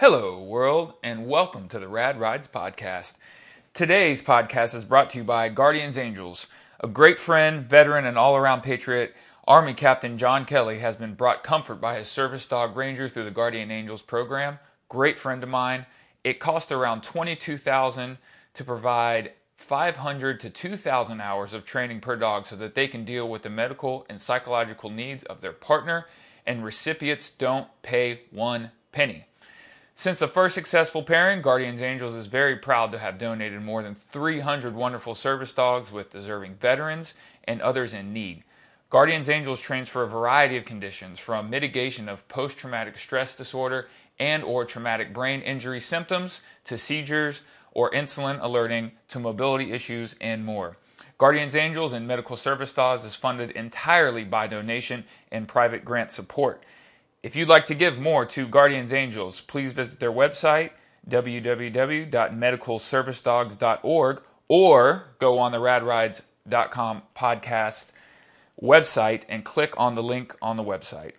Hello, world, and welcome to the Rad Rides podcast. Today's podcast is brought to you by Guardians Angels. A great friend, veteran, and all around patriot, Army Captain John Kelly has been brought comfort by his service dog Ranger through the Guardian Angels program. Great friend of mine. It cost around 22000 to provide 500 to 2,000 hours of training per dog so that they can deal with the medical and psychological needs of their partner, and recipients don't pay one penny. Since the first successful pairing, Guardians Angels is very proud to have donated more than 300 wonderful service dogs with deserving veterans and others in need. Guardians Angels trains for a variety of conditions from mitigation of post-traumatic stress disorder and or traumatic brain injury symptoms to seizures or insulin alerting to mobility issues and more. Guardians Angels and Medical Service Dogs is funded entirely by donation and private grant support. If you'd like to give more to Guardians Angels, please visit their website, www.medicalservicedogs.org, or go on the radrides.com podcast website and click on the link on the website.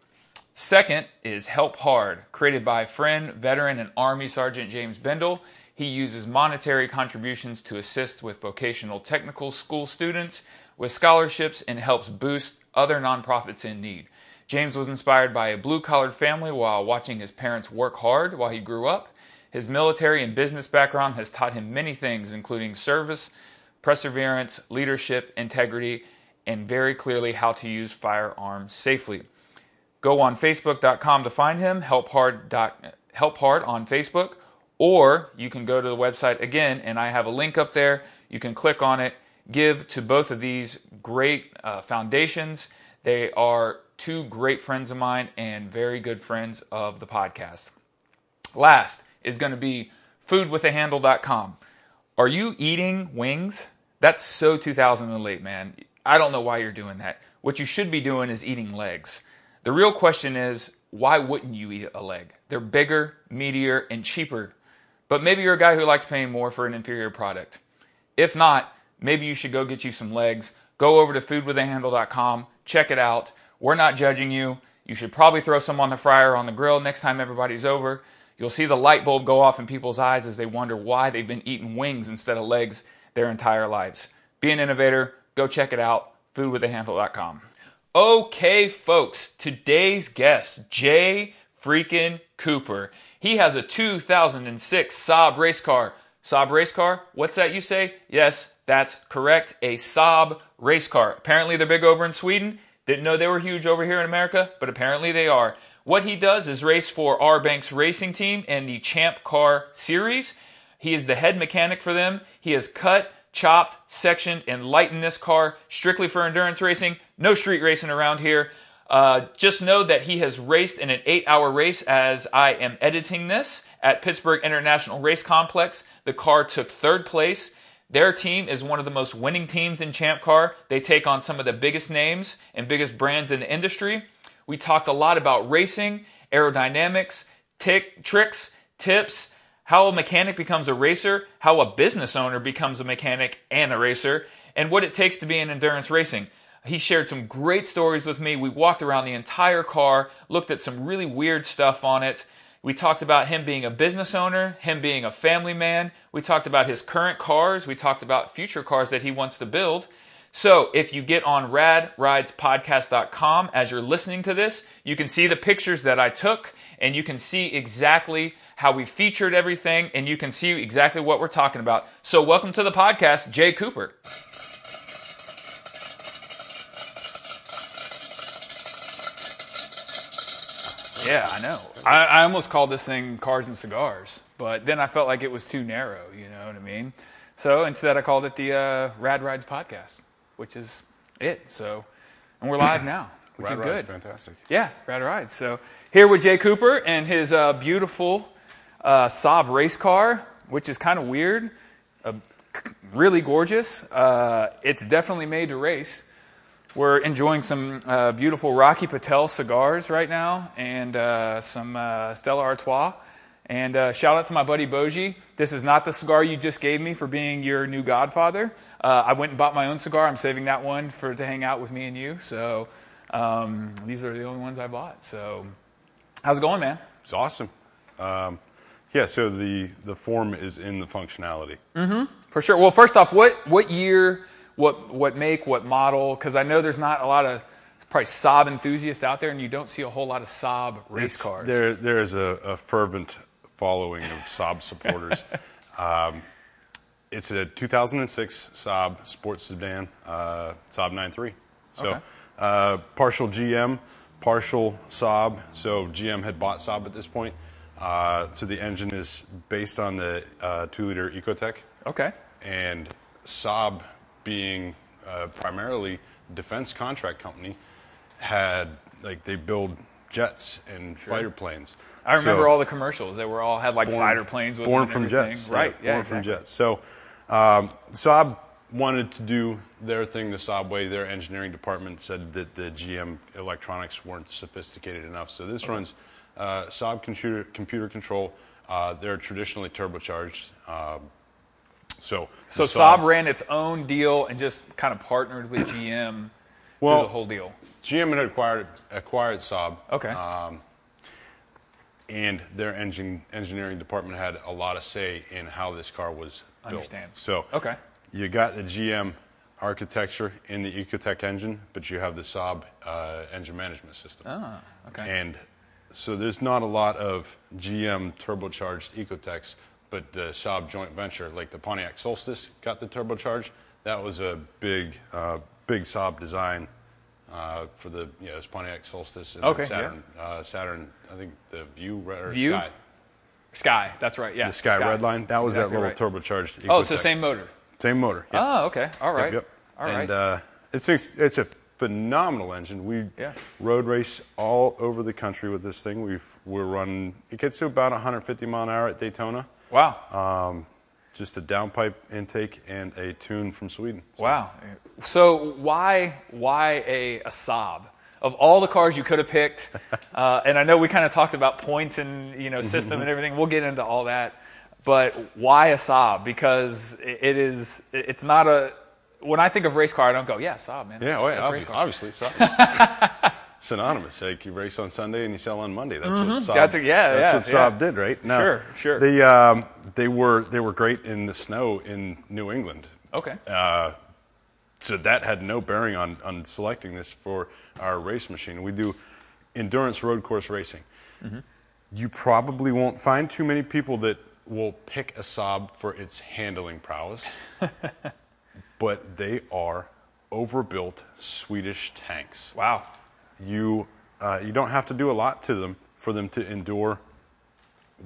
Second is Help Hard, created by friend, veteran, and Army Sergeant James Bendel. He uses monetary contributions to assist with vocational technical school students with scholarships and helps boost other nonprofits in need. James was inspired by a blue collared family while watching his parents work hard while he grew up. His military and business background has taught him many things, including service, perseverance, leadership, integrity, and very clearly how to use firearms safely. Go on Facebook.com to find him, Help Hard, Help Hard on Facebook, or you can go to the website again, and I have a link up there. You can click on it, give to both of these great uh, foundations. They are two great friends of mine and very good friends of the podcast. Last is going to be foodwithahandle.com. Are you eating wings? That's so 2008, man. I don't know why you're doing that. What you should be doing is eating legs. The real question is, why wouldn't you eat a leg? They're bigger, meatier, and cheaper. But maybe you're a guy who likes paying more for an inferior product. If not, maybe you should go get you some legs. Go over to foodwithahandle.com, check it out. We're not judging you. You should probably throw some on the fryer on the grill next time everybody's over. You'll see the light bulb go off in people's eyes as they wonder why they've been eating wings instead of legs their entire lives. Be an innovator. Go check it out. Foodwithahandle.com. Okay, folks, today's guest, Jay freaking Cooper. He has a 2006 Saab race car. Saab race car? What's that you say? Yes, that's correct. A Saab race car. Apparently they're big over in Sweden. Didn't know they were huge over here in America, but apparently they are. What he does is race for R Banks Racing Team and the Champ Car Series. He is the head mechanic for them. He has cut, chopped, sectioned, and lightened this car strictly for endurance racing. No street racing around here. Uh, just know that he has raced in an eight hour race as I am editing this at Pittsburgh International Race Complex. The car took third place. Their team is one of the most winning teams in Champ Car. They take on some of the biggest names and biggest brands in the industry. We talked a lot about racing, aerodynamics, tick, tricks, tips, how a mechanic becomes a racer, how a business owner becomes a mechanic and a racer, and what it takes to be in endurance racing. He shared some great stories with me. We walked around the entire car, looked at some really weird stuff on it. We talked about him being a business owner, him being a family man. We talked about his current cars. We talked about future cars that he wants to build. So if you get on radridespodcast.com as you're listening to this, you can see the pictures that I took and you can see exactly how we featured everything and you can see exactly what we're talking about. So welcome to the podcast, Jay Cooper. Yeah, I know. I, I almost called this thing Cars and Cigars, but then I felt like it was too narrow, you know what I mean? So instead, I called it the uh, Rad Rides Podcast, which is it. So, and we're live now, which Rad is Ride's good. fantastic. Yeah, Rad Rides. So here with Jay Cooper and his uh, beautiful uh, Saab race car, which is kind of weird, uh, really gorgeous. Uh, it's definitely made to race. We're enjoying some uh, beautiful Rocky Patel cigars right now and uh, some uh, Stella Artois. And uh, shout out to my buddy Boji. This is not the cigar you just gave me for being your new godfather. Uh, I went and bought my own cigar. I'm saving that one for to hang out with me and you. So um, these are the only ones I bought. So how's it going, man? It's awesome. Um, Yeah, so the the form is in the functionality. For sure. Well, first off, what what year, what what make, what model? Because I know there's not a lot of probably Saab enthusiasts out there, and you don't see a whole lot of Saab race It's- cars. There there is a, a fervent following of Saab supporters. um, it's a 2006 Saab sports sedan, uh, Saab 9.3. So Okay. uh, partial GM, partial Saab. So GM had bought Saab at this point. Uh, so the engine is based on the uh, two-liter Ecotec. Okay. and Saab, being uh, primarily defense contract company, had like they build jets and fighter planes. I remember So, all the commercials. They were all had like fighter planes with born from everything. jets, right? Yeah, born exactly. from jets. So um, Saab wanted to do their thing the Saab way. Their engineering department said that the GM electronics weren't sophisticated enough. So this runs uh, Saab computer computer control. Uh, they're traditionally turbocharged. Um, so So Saab ran its own deal and just kind of partnered with GM Well- through the whole deal. GM had acquired acquired Saab. Okay. Um, and their engine engineering department had a lot of say in how this car was built. Understand. So Okay. you got the GM architecture in the Ecotec engine, but you have the Saab uh, engine management system. Ah, okay. And so there's not a lot of GM turbocharged Ecotecs, but the Saab joint venture, like the Pontiac Solstice, got the turbocharged. That was a big, uh, big Saab design uh, for the yeah, it's Pontiac Solstice and Okay, Saturn. Uh, Saturn, I think the Vue or Vue? Sky, Sky. That's right. Yeah. the Sky, Redline. That was Exactly that right. little turbocharged. Oh, the same motor. Same motor. yeah. Oh, okay. All right. Yep. All right. and uh, it's it's a phenomenal engine. We Yeah. road race all over the country with this thing. We've we're running. It gets to about 150 mile an hour at Daytona. Wow. Um, just a downpipe intake and a tune from Sweden. Wow. So why why a, a Saab? Of all the cars you could have picked, uh, and I know we kind of talked about points and you know system and everything. We'll get into all that, but why a Saab? Because it is it's not a. When I think of race car, I don't go, yeah, Saab, man. Yeah, That's- wait, that's a race obviously, car. obviously Saab. synonymous. Like you race on Sunday and you sell on Monday. That's what Saab. Mm-hmm. That's a- yeah, That's yeah, what yeah. Saab did, right? Now, Sure, sure. They um, they were they were great in the snow in New England. Okay. Uh, so that had no bearing on, on selecting this for our race machine. We do endurance road course racing. Mm-hmm. You probably won't find too many people that will pick a Saab for its handling prowess, but they are overbuilt Swedish tanks. Wow. You uh, you don't have to do a lot to them for them to endure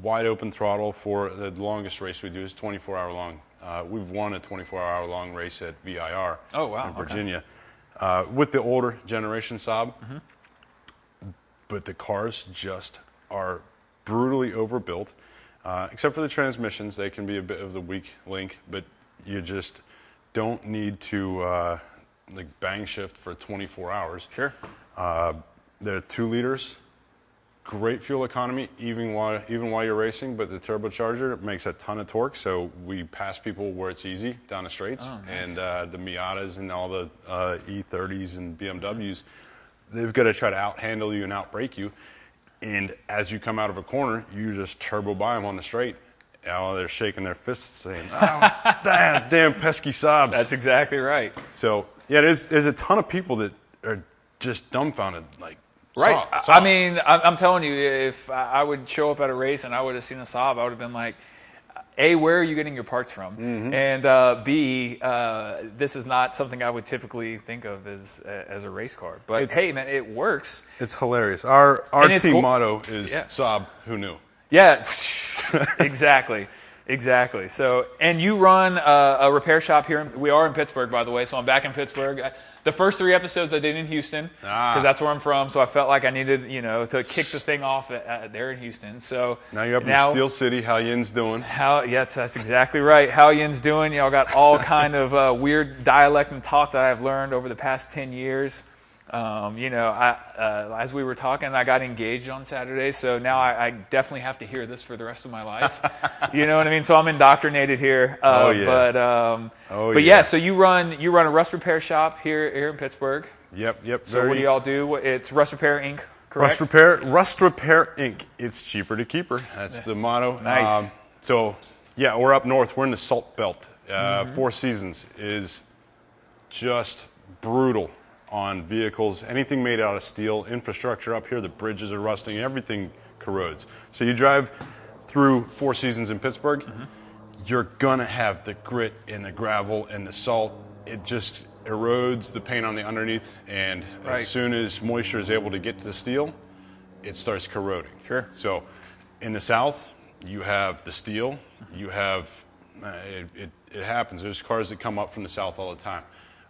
wide open throttle for the longest race we do is 24 hour long. Uh, we've won a 24 hour long race at VIR Oh, wow, in okay. Virginia uh, with the older generation Saab. Mm-hmm. But the cars just are brutally overbuilt, uh, except for the transmissions. They can be a bit of the weak link, but you just don't need to uh, like bang shift for 24 hours. Sure. Uh, they're two liters, great fuel economy even while even while you're racing. But the turbocharger makes a ton of torque, so we pass people where it's easy down the straights. Oh, nice. And uh, the Miatas and all the uh, E30s and BMWs, they've got to try to out handle you and out brake you. And as you come out of a corner, you just turbo by them on the straight. Oh, they're shaking their fists, saying, "Oh, damn, damn pesky Saabs." That's exactly right. So yeah, there's there's a ton of people that are just dumbfounded, like Right. Saab, I- I mean, I- I'm telling you, if I I would show up at a race and I would have seen a Saab, I would have been like, A, where are you getting your parts from? Mm-hmm. And uh, B, uh, this is not something I would typically think of as as a race car. But It's- hey, man, it works. it's hilarious. Our our And team cool- motto is Yeah. Saab. Who knew? Yeah, exactly. Exactly. So, and you run a, a repair shop here. In, we are in Pittsburgh, by the way. So I'm back in Pittsburgh. I- The first three episodes I did in Houston because Ah. that's where I'm from. So I felt like I needed, you know, to kick the thing off at, at, there in Houston. So Now you're up in Steel City. How Yin's doing? How? Yes, that's exactly right. How Yin's doing? Y'all got all kind of uh, weird dialect and talk that I've learned over the past ten years. Um, you know, I, uh, as we were talking, I got engaged on Saturday, so now I, I definitely have to hear this for the rest of my life. you know what I mean? So I'm indoctrinated here. Uh, Oh, yeah. But um, Oh, but yeah. yeah. So you run you run a rust repair shop here here in Pittsburgh. Yep, yep. So what do y'all do? It's Rust Repair Inc. correct? Rust Repair, Rust Repair Inc. It's cheaper to keep her. That's the motto. Um, Nice. so, yeah, we're up north. We're in the Salt Belt. Uh, Mm-hmm. Four Seasons is just brutal on vehicles. Anything made out of steel, infrastructure up here, the bridges are rusting, everything corrodes. So you drive through Four Seasons in Pittsburgh, Mm-hmm. you're gonna have the grit and the gravel and the salt. It just erodes the paint on the underneath, and Right. as soon as moisture is able to get to the steel, it starts corroding. Sure. So, in the South, you have the steel. You have uh, it, it, it happens. There's cars that come up from the South all the time,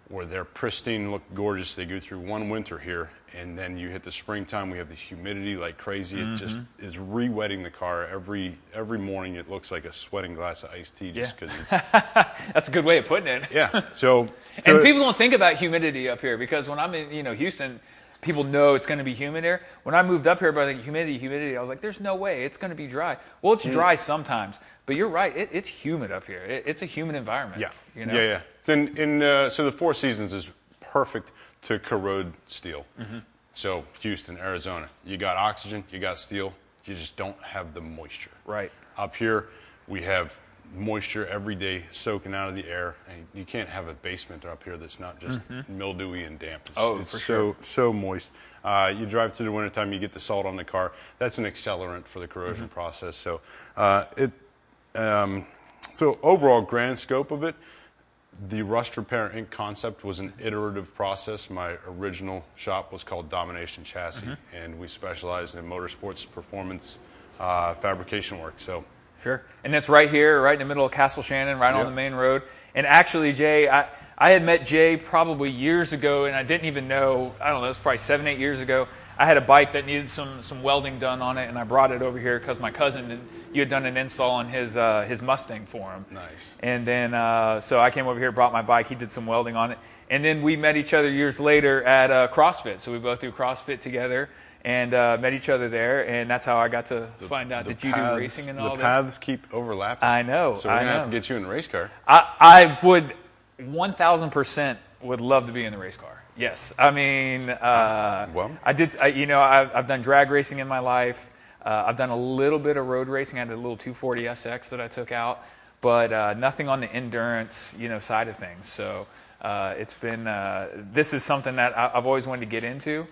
where they're pristine, look gorgeous. They go through one winter here, and then you hit the springtime. We have the humidity like crazy. It just Mm-hmm. is re-wetting the car every every morning. It looks like a sweating glass of iced tea just Yeah. because it's That's a good way of putting it. yeah. So, so and people don't think about humidity up here because when I'm in, you know, Houston, people know it's going to be humid here. When I moved up here, by like humidity, humidity, I was like, "There's no way it's going to be dry." Well, Mm. it's dry sometimes, but you're right. It, it's humid up here. It, it's a humid environment. Yeah. You know? Yeah, yeah. So, in, in, uh, so the Four Seasons is perfect to corrode steel. Mm-hmm. So Houston, Arizona, you got oxygen, you got steel, you just don't have the moisture. Right. Up here, we have moisture every day soaking out of the air, and you can't have a basement up here that's not just mildewy and damp. It's, Mm-hmm. Oh, it's for so so moist. Uh, you drive through the wintertime, you get the salt on the car. That's an accelerant for the corrosion Mm-hmm. process. So uh, it. Um, so overall grand scope of it, the Rust Repair Inc. concept was an iterative process. My original shop was called Domination Chassis, Mm-hmm. and we specialized in motorsports performance uh, fabrication work. So Sure. And it's right here, right in the middle of Castle Shannon, right on the main road. And actually, Jay, I, I had met Jay probably years ago, and I didn't even know, I don't know, it was probably seven, eight years ago. I had a bike that needed some, some welding done on it, and I brought it over here because my cousin, and you had done an install on his, uh, his Mustang for him. Nice. And then, uh, so I came over here, brought my bike, he did some welding on it. And then we met each other years later at uh, CrossFit. So we both do CrossFit together and uh, met each other there. And that's how I got to find out the that you paths- do racing and all the this. paths keep overlapping. I know, So we're I gonna have to get you in a race car. I, I would 1000% would love to be in the race car. Yes. I mean, uh, Well. I did, I, you know, I've, I've done drag racing in my life. Uh, I've done a little bit of road racing. I had a little 240 SX that I took out, but uh, nothing on the endurance, you know, side of things. So uh, it's been, uh, this is something that I, I've always wanted to get into.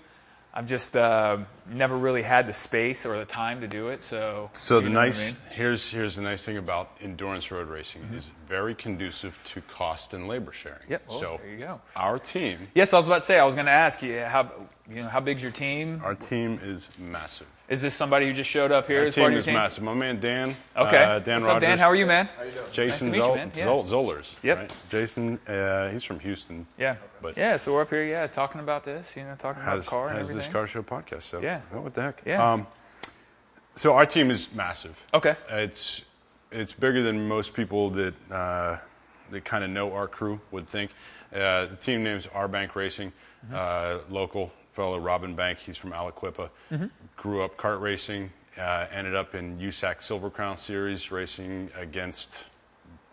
I've just uh, never really had the space or the time to do it. So, So you the know what I nice mean? Mm-hmm. here's here's the nice thing about endurance road racing is very conducive to cost and labor sharing. Yep. Oh, so there you go. our team Yes, I was about to say. I was going to ask you how you know how big's your team? our team is massive. Is this somebody who just showed up here Our as part team of your is team? massive. My man Dan. Okay. Uh, Dan What's up, Dan? How are you, man? How you Jason Nice to meet you, Zol- man. Yeah. Zol- Zollers. Yep. Right? Jason, uh, he's from Houston. Yeah. But- yeah. So we're up here, yeah, talking about this. You know, talking about Has, the car and has everything. this car show podcast. So Yeah. Oh, what the heck? Yeah. Um, so our team is massive. Okay. It's it's bigger than most people that uh, that kind of know our crew would think. Uh, the team name's R Bank Racing. Mm-hmm. Uh, local fellow Robin Bank. He's from Aliquippa. Mm-hmm. Grew up kart racing. Uh, ended up in USAC Silver Crown Series racing against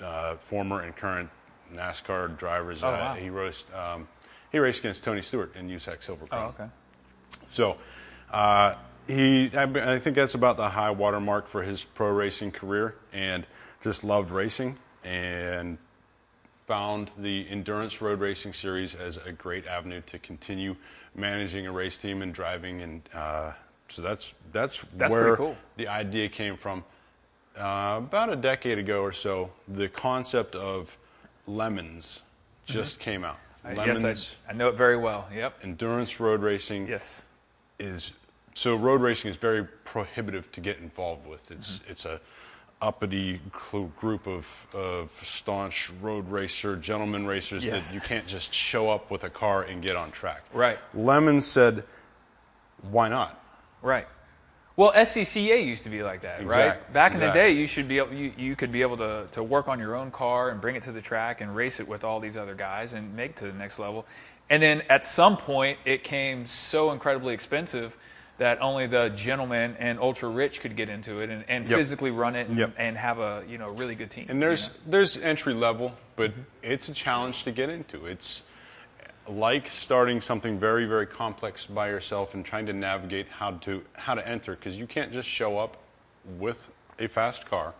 uh, former and current NASCAR drivers. Oh, uh, wow. He raced. Um, he raced against Tony Stewart in USAC Silver Crown. Oh, Crown. okay. So uh, he, I, I think that's about the high water mark for his pro racing career, and just loved racing and found the endurance road racing series as a great avenue to continue managing a race team and driving, and uh, so that's that's, That's where cool. the idea came from. Uh, about a decade ago or so, the concept of lemons just came out. I- Lemons, yes, I, I know it very well. Yep. endurance road racing Yes. is so road racing is very prohibitive to get involved with. It's Mm-hmm. it's a uppity group of, of staunch road racer gentlemen racers Yes. that you can't just show up with a car and get on track. Right. Lemon said, "Why not?" Right. Well, SCCA used to be like that, right? Exact- Back in the day, you should be able, you, you could be able to, to work on your own car and bring it to the track and race it with all these other guys and make it to the next level. And then at some point, it came so incredibly expensive that only the gentleman and ultra rich could get into it and, and Yep. physically run it and, Yep. and have a you know really good team. And there's there's entry level, but mm-hmm. it's a challenge to get into. It's like starting something very, very complex by yourself and trying to navigate how to how to enter because you can't just show up with a fast car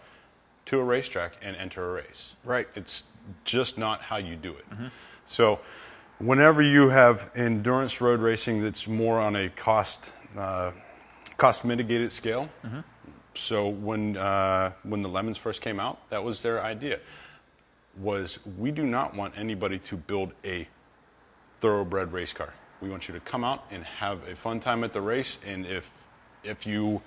to a racetrack and enter a race. Right. It's just not how you do it. Mm-hmm. So, whenever you have endurance road racing that's more on a cost cost mitigated scale. So when uh, when the lemons first came out, that was their idea. Was we do not want anybody to build a thoroughbred race car. We want you to come out and have a fun time at the race. And if if you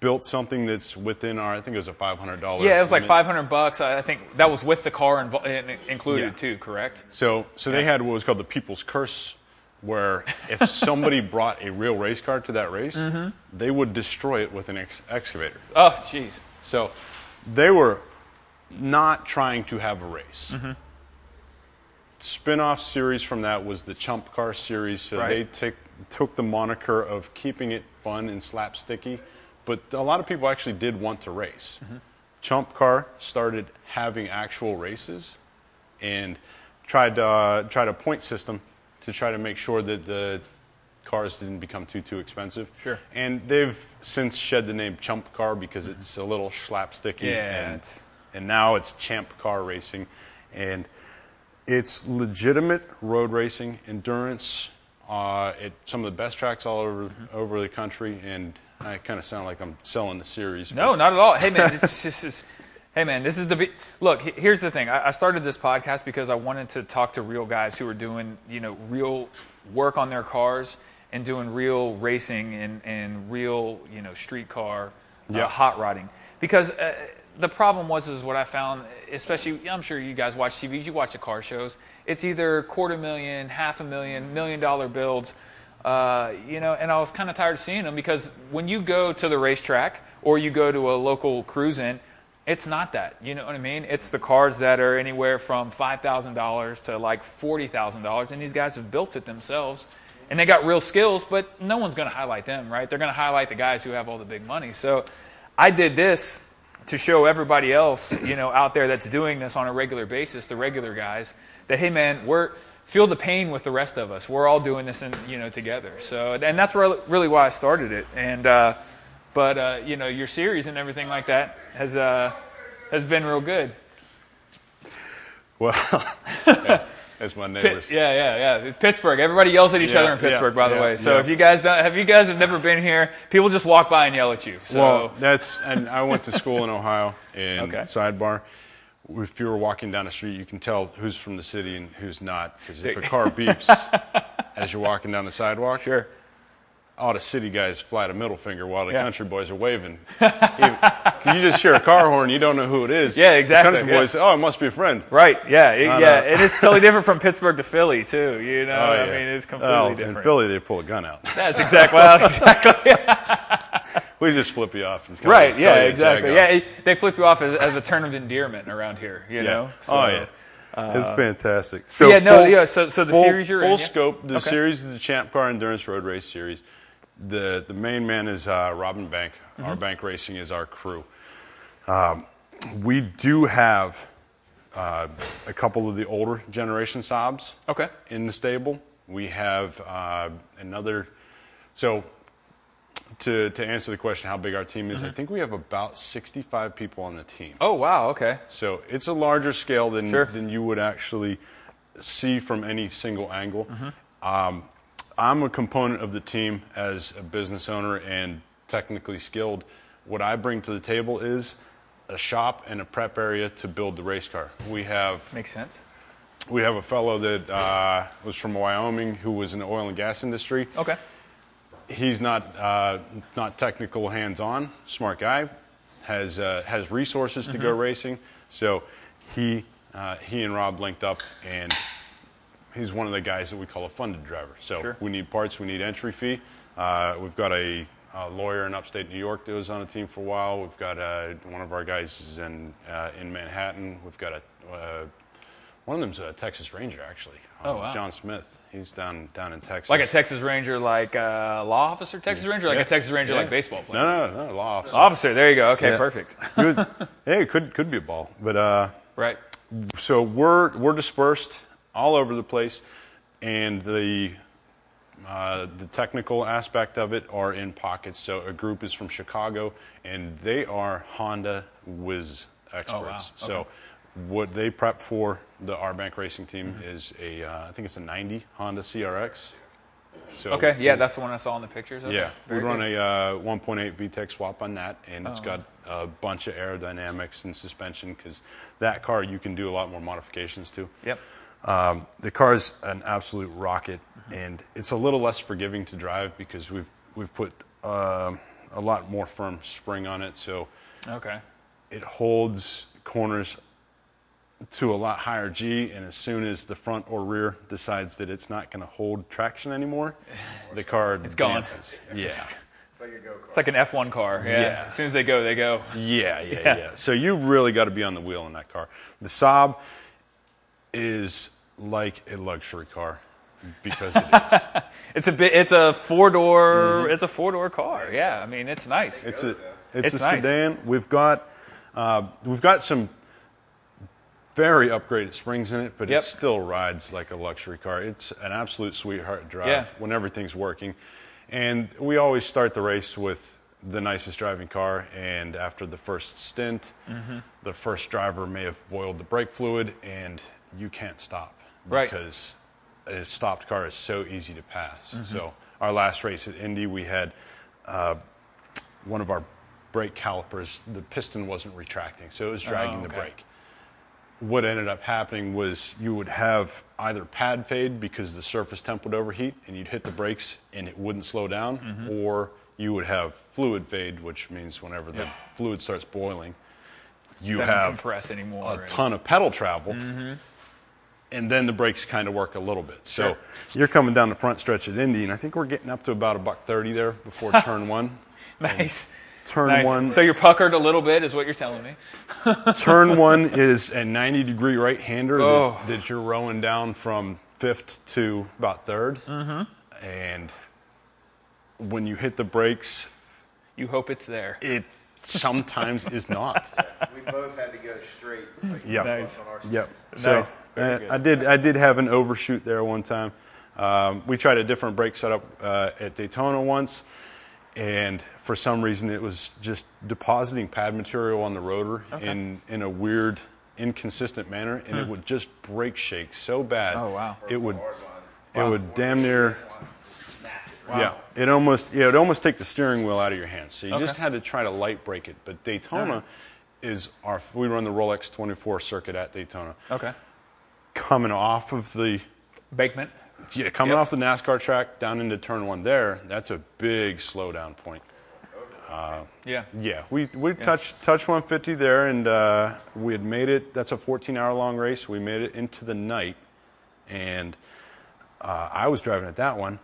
built something that's within our, I think it was a five hundred dollar. Yeah, it was like 500 bucks. I think that was with the car invo- included Yeah. too, correct? So, so they had what was called the People's Curse, where if somebody brought a real race car to that race, Mm-hmm. they would destroy it with an ex- excavator. Oh, jeez. So, they were not trying to have a race. Mm-hmm. Spin-off series from that was the Chump Car series. So Right. they take, took the moniker of keeping it fun and slapsticky, but a lot of people actually did want to race. Mm-hmm. Chump Car started having actual races and tried to, uh, tried a point system to try to make sure that the cars didn't become too too expensive. Sure. And they've since shed the name Chump Car because it's a little slapsticky. Yeah, And, it's- and now it's Champ Car Racing, and it's legitimate road racing, endurance. Uh, at some of the best tracks all over over the country, and I kind of sound like I'm selling the series. No, not at all. Hey, man, it's just. It's, hey, man, this is the. be- Look, here's the thing. I, I started this podcast because I wanted to talk to real guys who are doing, you know, real work on their cars and doing real racing and, and real, you know, street car uh, Yeah. hot rodding. Because uh, the problem was is what I found, especially I'm sure you guys watch TV, you watch the car shows. It's either quarter million, half a million, million dollar builds. Uh, you know, and I was kind of tired of seeing them because when you go to the racetrack or you go to a local cruise in, it's not that. You know what I mean? It's the cars that are anywhere from five thousand dollars to like forty thousand dollars, and these guys have built it themselves, and they got real skills. But no one's going to highlight them, right? They're going to highlight the guys who have all the big money. So, I did this to show everybody else, you know, out there that's doing this on a regular basis, the regular guys, that hey, man, we're feel the pain with the rest of us. We're all doing this, in, you know, together. So, and that's really why I started it. And uh, but uh, you know, your series and everything like that has uh, has been real good. Well, as my Pitt, neighbors. yeah, yeah, yeah. Pittsburgh. Everybody yells at each Yeah, other in Pittsburgh, yeah, by the way. So if you guys don't, have you guys have never been here, people just walk by and yell at you. So Well, that's and I went to school in Ohio in Okay. Sidebar. If you were walking down the street, you can tell who's from the city and who's not because if a car beeps as you're walking down the sidewalk, sure. All the city guys fly the middle finger while the Yeah. country boys are waving. Because you just hear a car horn, you don't know who it is. Yeah, exactly, The country yeah. boys say, "Oh, it must be a friend." Right. Yeah. It, yeah. And it's totally different from Pittsburgh to Philly too. You know. Oh, I mean, it's completely Oh, different. In Philly, they pull a gun out. That's exactly. Well, exactly. we just flip you off. Right. tell Yeah. Exactly. Yeah. It, they flip you off as, as a term of endearment around here. You know. Oh, so- oh yeah. Uh, it's fantastic. So yeah, no, full- yeah, so- so the full, series you're full in, yeah. scope. The Okay. series is the Champ Car Endurance Road Race series. The the main man is uh, Robin Bank. Mm-hmm. Our bank racing is our crew. Um, we do have uh, a couple of the older generation Saabs Okay. in the stable. We have uh, another. So to to answer the question, how big our team is, I think we have about 65 people on the team. Mm-hmm. Oh wow. Okay. So it's a larger scale than Sure. than you would actually see from any single angle. Mm-hmm. Um, I'm a component of the team as a business owner and technically skilled. What I bring to the table is a shop and a prep area to build the race car. We have Makes sense. we have a fellow that uh, was from Wyoming who was in the oil and gas industry Okay. he's not uh, not technical hands on smart guy has uh, has resources to go Mm-hmm. racing so he uh, he and Rob linked up and he's one of the guys that we call a funded driver so Sure. we need parts we need entry fee uh, we've got a, a lawyer in upstate New York that was on the team for a while we've got uh, one of our guys is in uh, in Manhattan we've got a uh, one of them's a Texas Ranger actually Oh, wow. John Smith he's down down in Texas Like a Texas Ranger, like a law officer, Texas Ranger, like Yeah. a Texas Ranger, Yeah. like baseball player. No, no, no, law officer. Officer. There you go. Okay. Yeah. Perfect. Good. hey, it could could be a ball, but uh, right. so we're we're dispersed all over the place, and the uh, the technical aspect of it are in pockets. So a group is from Chicago, and they are Honda whiz experts. Oh, wow. So what they prep for the R Bank Racing team is a uh, I think it's a 90 Honda CRX. So Okay, yeah, that's the one I saw in the pictures. Okay, yeah, we run good. a uh, 1.8 VTEC swap on that, and Oh, it's got a bunch of aerodynamics and suspension because that car you can do a lot more modifications to. Yep. Um, the car is an absolute rocket, Mm-hmm. and it's a little less forgiving to drive because we've we've put um a lot more firm spring on it, so Okay. it holds corners to a lot higher G, and as soon as the front or rear decides that it's not going to hold traction anymore, the car It's gone. Yeah. It's like an F1 car. Yeah. Yeah. As soon as they go, they go. Yeah, yeah, Yeah. yeah, So you really got to be on the wheel in that car. The Saab is like a luxury car because it is. It's a bit. It's a four door. It's a four door car. Yeah. I mean, it's nice. Mm-hmm. It's a it's, It's a nice. sedan. We've got uh, we've got some very upgraded springs in it, but Yep. it still rides like a luxury car. It's an absolute sweetheart drive Yeah. when everything's working. And we always start the race with the nicest driving car. And after the first stint, Mm-hmm. the first driver may have boiled the brake fluid, and you can't stop Right. because a stopped car is so easy to pass. Mm-hmm. So our last race at Indy, we had uh, one of our brake calipers, the piston wasn't retracting, so it was dragging the okay. brake. What ended up happening was you would have either pad fade because the surface temp would overheat and you'd hit the brakes and it wouldn't slow down, Mm-hmm. or you would have fluid fade, which means whenever the fluid starts boiling, you have compress anymore. a Mm-hmm. ton of pedal travel, and then the brakes kind of work a little bit. So you're coming down the front stretch at Indy, and I think we're getting up to about a buck thirty there before turn one. Nice. Turn Nice. one, So you're puckered a little bit, is what you're telling me. turn one is a ninety degree right hander Oh. that, that you're rowing down from fifth to about 3rd mm-hmm. and when you hit the brakes, You hope it's there. it sometimes is not. We both had to go straight. Like, Yep. Nice. On our Yep. So Nice. Very uh, good. I did I did have an overshoot there one time. Um, we tried a different brake setup uh, at Daytona once, and for some reason it was just depositing pad material on the rotor in in a weird, inconsistent manner, and it would just brake shake so bad. Hmm. Oh, wow. It would it would damn near. It. Yeah, it almost yeah, it almost take the steering wheel out of your hands. So you just had to try to light brake it. But Daytona is our we run the Rolex 24 circuit at Daytona. Okay. Coming off of the Bakement. yeah, coming Yep. off the NASCAR track down into turn one there, that's a big slowdown point. Yeah. Yeah, we we touched touched 150 there, and uh, we had made it. That's a 14 hour long race. We made it into the night, and uh, I was driving at that one.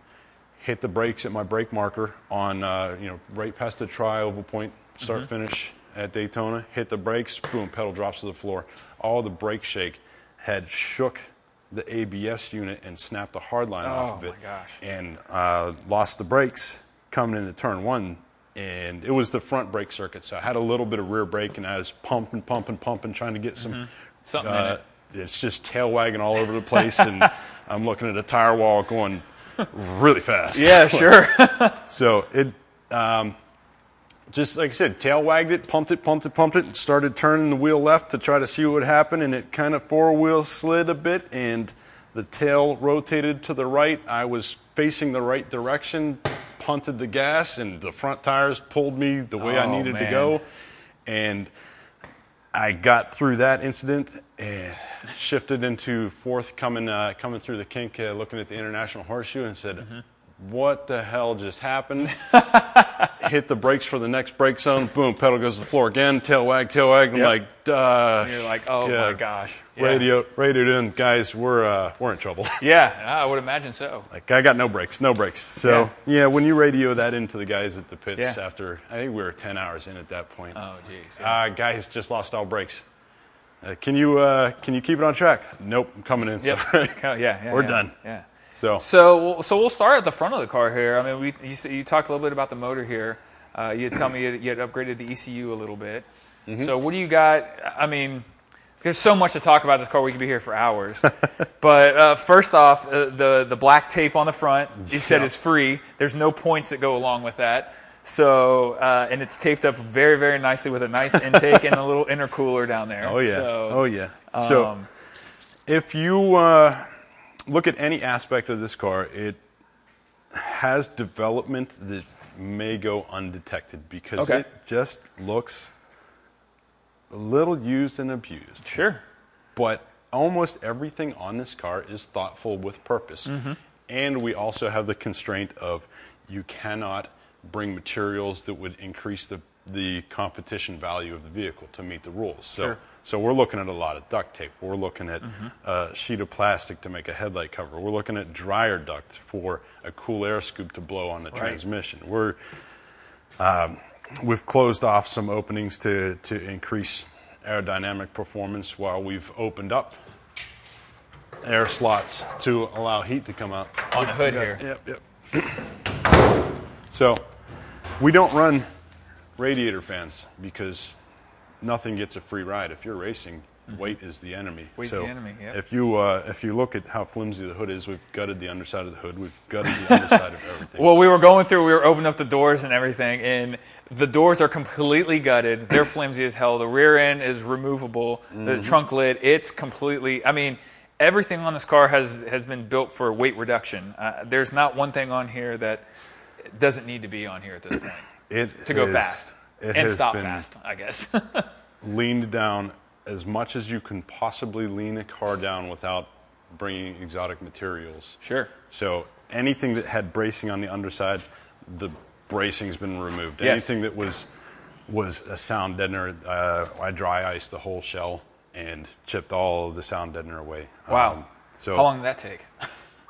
Hit the brakes at my brake marker on uh, you know right past the tri oval point start finish at Daytona. Hit the brakes, boom, pedal drops to the floor. All the brake shake had shook the ABS unit and snapped the hard line off Oh, of it my gosh. and uh, lost the brakes coming into turn one. And it was the front brake circuit, so I had a little bit of rear brake, and I was pumping, pumping, pumping, trying to get some. Something in Uh, it. it's just tail wagging all over the place, and I'm looking at a tire wall going really fast. Yeah, sure. So it, um, just like I said, tail wagged it, pumped it, pumped it, pumped it, and started turning the wheel left to try to see what would happen, and it kind of four wheel slid a bit, and the tail rotated to the right. I was facing the right direction, punted the gas, and the front tires pulled me the way I Oh, needed to go, and I got through that incident and shifted into fourth, coming uh, coming through the kink, uh, looking at the international horseshoe, and said, Mm-hmm. "What the hell just happened?" Hit the brakes for the next brake zone. Boom, pedal goes to the floor again. Tail wag, tail wag. I'm Yep. like, uh, You're like, oh my gosh. Yeah. Radio, radioed in, guys. We're uh, we're in trouble. Yeah, I would imagine so. Like I got no brakes, no brakes. So yeah. when you radio that into the guys at the pits Yeah. after, I think we were ten hours in at that point. Oh, jeez. Uh, guys just lost all brakes. Uh, can you uh, can you keep it on track? Nope, I'm coming in. Yep. Sorry. Yeah, yeah. We're yeah. done. Yeah. So So, so we'll start at the front of the car here. I mean, we you, you talked a little bit about the motor here. Uh, you tell me you, you had upgraded the ECU a little bit. Mm-hmm. So, what do you got? I mean, There's so much to talk about this car. We could be here for hours. but uh, first off, uh, the the black tape on the front, you said Yeah. is free. There's no points that go along with that. So uh, and it's taped up very very nicely with a nice intake and a little intercooler down there. Oh yeah. So, oh yeah. So um, if you uh, look at any aspect of this car, it has development that may go undetected because Okay. it just looks a little used and abused. Sure. But almost everything on this car is thoughtful with purpose. Mm-hmm. And we also have the constraint of you cannot bring materials that would increase the, the competition value of the vehicle to meet the rules. So, Sure. so we're looking at a lot of duct tape. We're looking at Mm-hmm. a sheet of plastic to make a headlight cover. We're looking at dryer duct for a cool air scoop to blow on the transmission. We're um, we've closed off some openings to, to increase aerodynamic performance while we've opened up air slots to allow heat to come out. On the hood here. Yep, yep. so we don't run radiator fans because nothing gets a free ride. If you're racing, weight is the enemy. Mm-hmm. Weight's so the enemy, yeah. If you uh, if you look at how flimsy the hood is, we've gutted the underside of the hood. We've gutted the underside of everything. Well, we were going through, we were opening up the doors and everything, and the doors are completely gutted. They're flimsy as hell. The rear end is removable. The trunk lid, it's completely. I mean, everything on this car has has been built for weight reduction. Uh, there's not one thing on here that doesn't need to be on here at this point it to go is- fast It and has stop fast. I guess. leaned down as much as you can possibly lean a car down without bringing exotic materials. sure. So anything that had bracing on the underside, the bracing's been removed. Yes. Anything that was was a sound deadener, uh, I dry iced the whole shell and chipped all of the sound deadener away. Wow. Um, so How long did that take?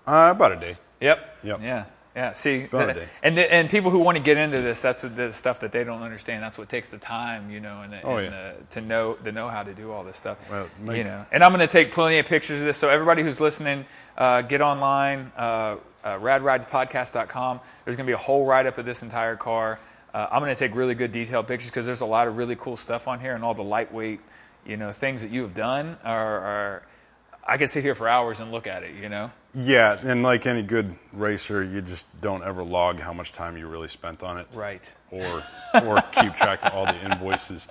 Uh, about a day. Yep. Yep. Yeah. Yeah. See, that- and the, and people who want to get into this, that's the stuff that they don't understand. That's what takes the time, you know, and, the, Oh, and yeah. the, to know to know how to do all this stuff. Well, you know, and I'm going to take plenty of pictures of this. So everybody who's listening, uh, get online, uh, uh, radridespodcast.com. There's going to be a whole write up of this entire car. Uh, I'm going to take really good detailed pictures because there's a lot of really cool stuff on here, and all the lightweight, you know, things that you have done are. are I could sit here for hours and look at it, you know. Yeah, and like any good racer, you just don't ever log how much time you really spent on it, Right. or or keep track of all the invoices.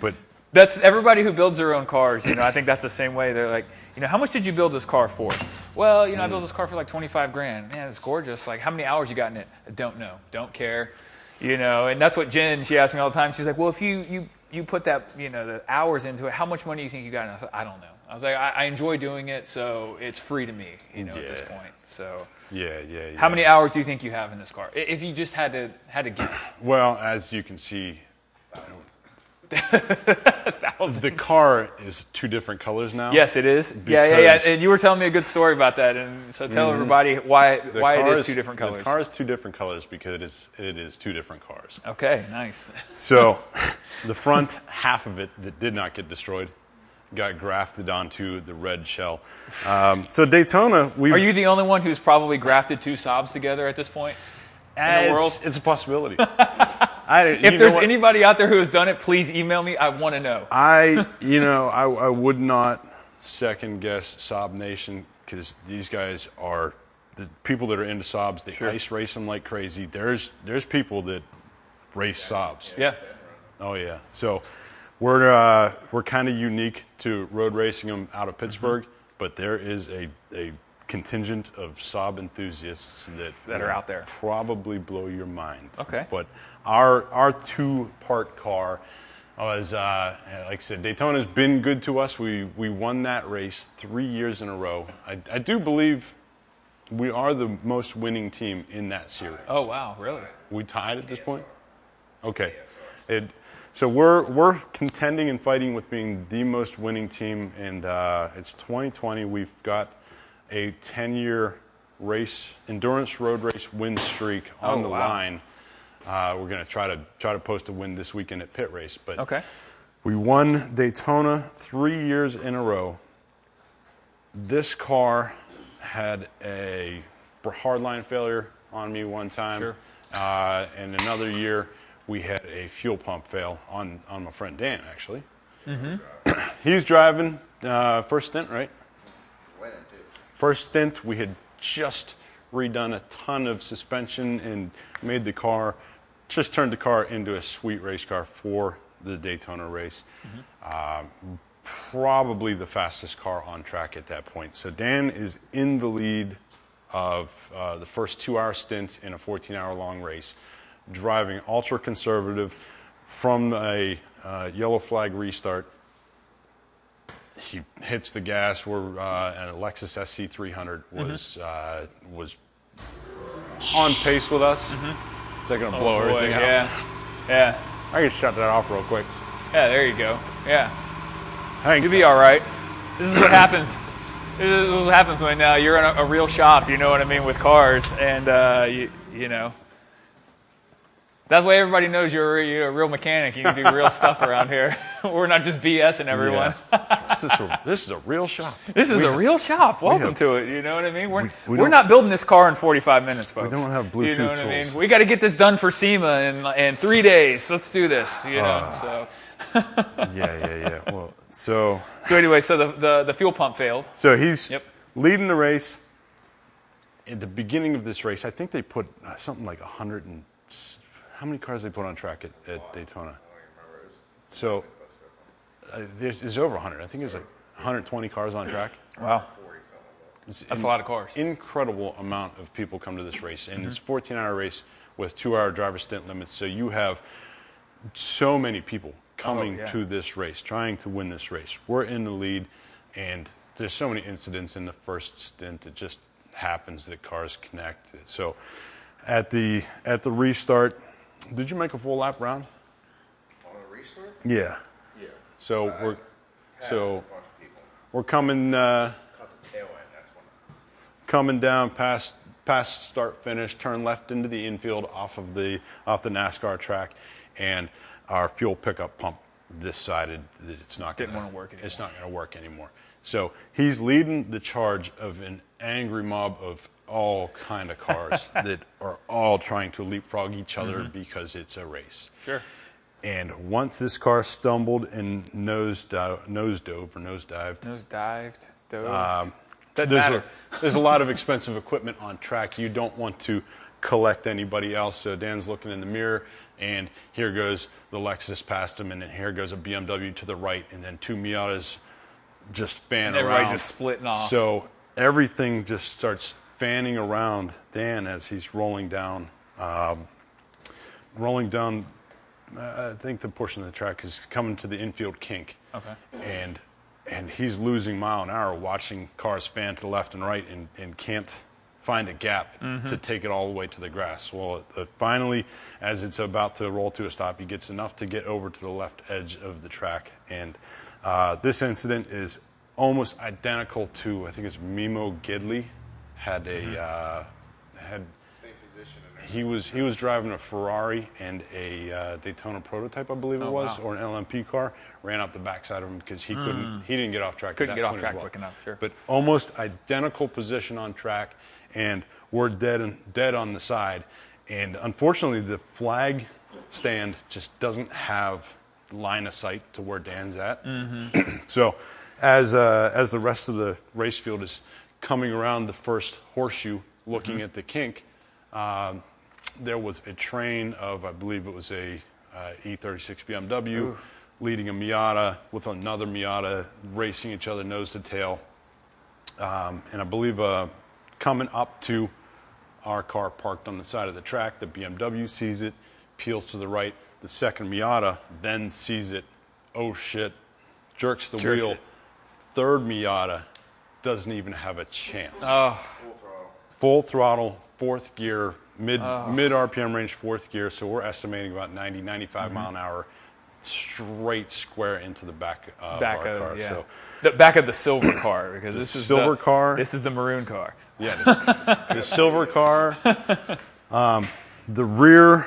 But That's everybody who builds their own cars. You know, I think that's the same way. They're like, you know, how much did you build this car for? Well, you know, I built this car for like twenty five grand. Man, it's gorgeous. Like, how many hours you got in it? I don't know. Don't care. You know, and that's what Jen. She asks me all the time. She's like, well, if you you you put that you know the hours into it, how much money do you think you got? And I said, I don't know. I was like, I, I enjoy doing it, so it's free to me. You know, at this Yeah. point. So, yeah, yeah, yeah. how many hours do you think you have in this car? I- If you just had to had to guess, Well, as you can see, the car is two different colors now. Yes, it is. yeah, yeah, yeah. Because- And you were telling me a good story about that, and so tell mm-hmm. everybody why The why it car is two different colors. The car is two different colors because it is it is two different cars. okay, nice. So, the front half of it that did not get destroyed got grafted onto the red shell. Um, so Daytona, we Are you the only one who's probably grafted two Saabs together at this point? in the world? It's, it's a possibility. I, If there's what? anybody out there who has done it, please email me. I want to know. I, you know, I, I would not second guess Saab Nation because these guys are the people that are into Saabs. They Sure. ice race them like crazy. There's there's people that race Saabs. Yeah. Oh yeah. So we're uh, we're kind of unique to road racing them out of Pittsburgh, but there is a a contingent of Saab enthusiasts that That are out there. Probably blow your mind. Okay. But our our two part car was uh, like I said, Daytona's been good to us. We we won that race three years in a row. I, I do believe we are the most winning team in that series. Oh wow, really? We tied at this point. Okay. It, so we're we're contending and fighting with being the most winning team, and uh, it's 2020. We've got a 10-year race endurance road race win streak on Oh, the wow. line. Uh, we're going to try to try to post a win this weekend at pit race, but Okay. we won Daytona three years in a row. This car had a hardline failure on me one time. Sure. Uh, and another year, we had a fuel pump fail on, on my friend Dan, actually. He's driving uh, first stint, right? First stint, we had just redone a ton of suspension and made the car, just turned the car into a sweet race car for the Daytona race. Um, probably the fastest car on track at that point. So Dan is in the lead of uh, the first two hour stint in a 14 hour long race, driving ultra conservative from a uh, yellow flag restart he hits the gas. Where uh, and a Lexus SC300 was uh, was on pace with us. Is that gonna blow Boy, everything out? yeah, yeah, I can shut that off real quick. yeah. There you go. Yeah, Hank, you'll be all right. This is what happens. This is what happens when uh, you're in a, a real shop. You know what I mean with cars, and uh, you you know. That's why everybody knows you're, a- you're a real mechanic. You can do real stuff around here. We're not just BSing everyone. Yeah. this, is a, this is a real shop. This is a real shop. Welcome have- to it. You know what I mean? We're, we we, are don't- building this car in 45 minutes, folks. We don't have Bluetooth You know what I mean? We got to get this done for SEMA in, in three days. Let's do this. You know. Ah. so, yeah, yeah, yeah. Well, so so anyway, so the, the the fuel pump failed. so he's Yep. leading the race. At the beginning of this race, I think they put uh, something like hundred and s- how many cars they put on track at, at Daytona. So uh, there's it's over 100. I think there's like 120 cars on track. Wow, It's that's an a lot of cars. Incredible amount of people come to this race, and it's a 14-hour race with two-hour driver stint limits. So you have so many people coming Oh, yeah. to this race, trying to win this race. We're in the lead, and there's so many incidents in the first stint. It just happens that cars connect. So at the at the restart, did you make a full lap round? On the restart? Yeah. Yeah. So we're so a bunch of people. we're coming. Uh, the tail end. That's when. coming down past past start finish, turn left into the infield off of the off the NASCAR track, and our fuel pickup pump decided that it's not Didn't gonna, wanna work It's not going to work anymore. So he's leading the charge of an angry mob of all kind of cars that are all trying to leapfrog each other because it's a race. Sure. And once this car stumbled and nose nose dove or nose dived, Nose dived, dove. um, there's matter. A, there's a lot of expensive equipment on track. You don't want to collect anybody else. So Dan's looking in the mirror, and here goes the Lexus past him, and then here goes a BMW to the right, and then two Miatas just fan Everybody's around. just splitting off. So everything just starts fanning around Dan as he's rolling down, um, rolling down. Uh, I think the portion of the track is coming to the infield kink Okay. and and he's losing mile an hour watching cars fan to the left and right and, and can't find a gap to take it all the way to the grass. Well, uh, finally, as it's about to roll to a stop, he gets enough to get over to the left edge of the track. And uh, this incident is almost identical to I think it's Memo Gidley had a uh, had Same position in he was he was driving a Ferrari and a uh, Daytona prototype, I believe it Oh, was, wow. or an LMP car. Ran up the backside of him because he couldn't he didn't get off track. at. Couldn't that get off point as track well. quick enough, sure. But almost identical position on track, and we're dead and dead on the side. And unfortunately, the flag stand just doesn't have line of sight to where Dan's at. Mm-hmm. so, as uh, as the rest of the race field is coming around the first horseshoe, looking Mm-hmm. at the kink, um, there was a train of I believe it was a uh, E36 BMW leading a Miata with another Miata racing each other nose to tail, um, and I believe uh, coming up to our car parked on the side of the track, the BMW sees it, peels to the right. The second Miata then sees it. Oh shit! Jerks the Jerks wheel. it. Third Miata doesn't even have a chance Oh, Full throttle. full throttle, fourth gear, mid mid RPM range, fourth gear. So we're estimating about 90, 95 Mm-hmm. mile an hour, straight square into the back of back our of car. yeah, So the back of the silver car because this is silver the, car. This is the maroon car. yeah, this, the silver car, um, the rear.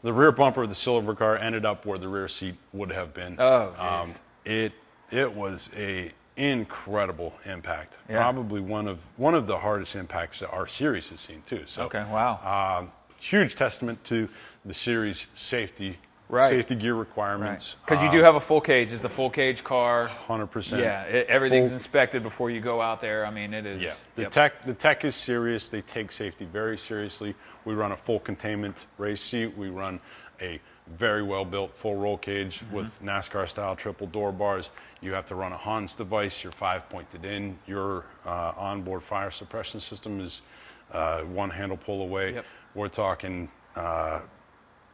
The rear bumper of the silver car ended up where the rear seat would have been. Oh, jeez. it it was a incredible impact. Yeah. Probably one of one of the hardest impacts that our series has seen too. So Okay, wow. um, huge testament to the series safety Right. safety gear requirements. Because you do have a full cage. It's a full cage car. hundred percent. Yeah, it, everything's Full- inspected before you go out there. I mean, it is. Yeah, the yep. tech the tech is serious. They take safety very seriously. We run a full containment race seat. We run a very well built full roll cage Mm-hmm. with NASCAR style triple door bars. You have to run a Hans device. You're five pointed in. Your uh, onboard fire suppression system is uh, one handle pull away. Yep. We're talking uh,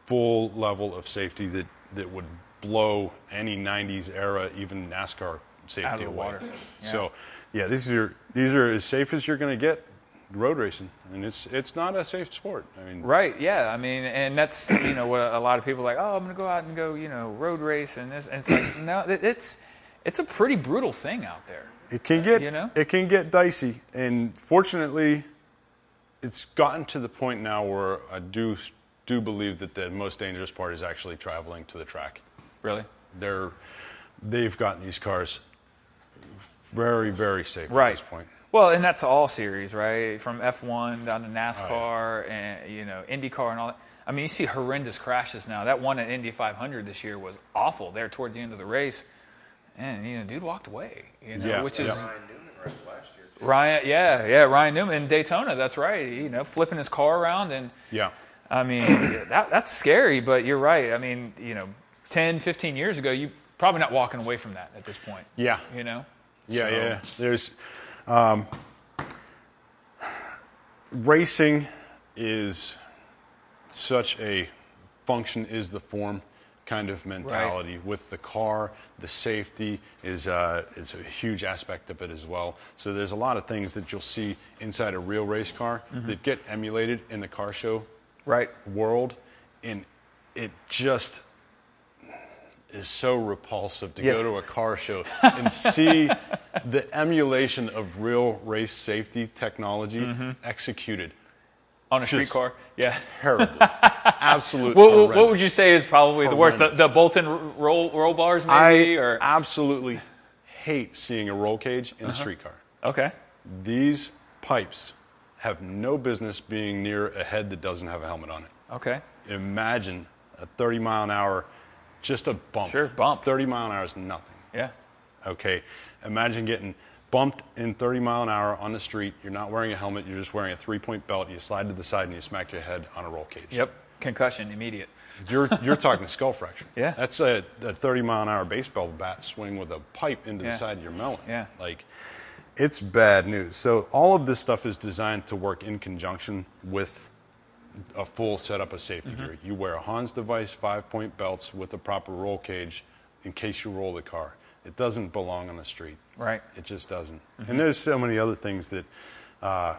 full level of safety that that would blow any '90s era, even NASCAR safety Out of the away. water. Yeah. So, yeah, these are these are as safe as you're going to get road racing, and it's it's not a safe sport. I mean, Right. Yeah. I mean, and that's you know what a lot of people are like. Oh, I'm going to go out and go you know road race and this. And it's like no, it's it's a pretty brutal thing out there. it can get You know? it can get dicey, and fortunately, it's gotten to the point now where I do do believe that the most dangerous part is actually traveling to the track. Really. They're they've gotten these cars very very safe Right. at this point. Well, and that's all series, right? From F1 down to NASCAR and you know IndyCar and all that. I mean, you see horrendous crashes now. That one at Indy 500 this year was awful. There towards the end of the race, and you know, dude walked away. You know, Yeah, which is yeah. Ryan Newman last year. Ryan. Yeah, yeah, Ryan Newman in Daytona. That's right. You know, flipping his car around and. Yeah. I mean, that, that's scary, but you're right. I mean, you know, 10, 15 years ago, you probably not walking away from that at this point. Yeah. You know? Yeah, So- yeah. There's um, racing is such a function is the form kind of mentality with the car. The safety is uh, is a huge aspect of it as well. So there's a lot of things that you'll see inside a real race car that get emulated in the car show Right. world, and it just is so repulsive to Yes. go to a car show and see the emulation of real race safety technology Mm-hmm. executed On a street car. Yeah. terribly. Absolute. What, what, would you say is probably the worst? The, Horrendous. the Bolton roll, roll bars, I or absolutely hate seeing a roll cage in a Uh-huh. street car. Okay. These pipes have no business being near a head that doesn't have a helmet on it. Okay. Imagine a 30 mile an hour, just a bump. Sure, bump. 30 mile an hour is nothing. Yeah. Okay, imagine getting bumped in 30 mile an hour on the street. You're not wearing a helmet. You're just wearing a three-point belt. You slide to the side and you smack your head on a roll cage. Yep. Concussion, immediate. You're you're talking skull fracture. Yeah. That's a, a 30 mile an hour baseball bat swing with a pipe into Yeah. the side of your melon. Yeah. Like, it's bad news. So all of this stuff is designed to work in conjunction with a full setup of safety Mm-hmm. gear. You wear a Hans device, five point belts with a proper roll cage in case you roll the car. It doesn't belong on the street. Right. It just doesn't. Mm-hmm. And there's so many other things that uh,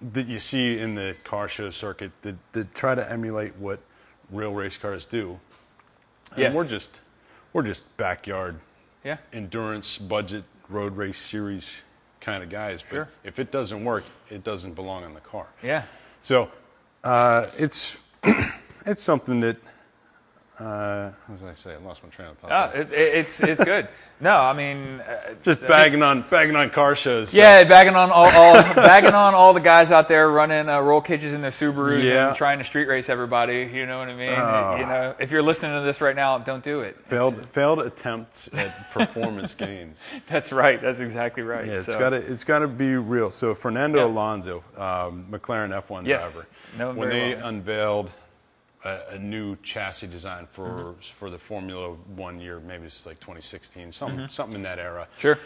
that you see in the car show circuit that, that try to emulate what real race cars do. And Yes. we're just we're just backyard Yeah. endurance budget road race series kind of guys. But Sure. if it doesn't work, it doesn't belong in the car. Yeah. So uh, it's it's something that uh, what did I say? I lost my train of thought. Ah, there. it, it, it's it's good. No, I mean, uh, Just bagging on bagging on car shows. so- yeah, bagging on all, all bagging on all the guys out there running uh, roll cages in their Subarus Yeah. and trying to street race everybody. You know what I mean? Oh. You know, if you're listening to this right now, don't do it. failed failed attempts at performance gains. That's right. That's exactly right. Yeah, it's So, got to it's got to be real. So Fernando Yeah. Alonso, um, McLaren F1 Yes. driver, When they well, unveiled a, a new chassis design for Mm-hmm. for the Formula One year, maybe it's like 2016, something something in that era. Sure.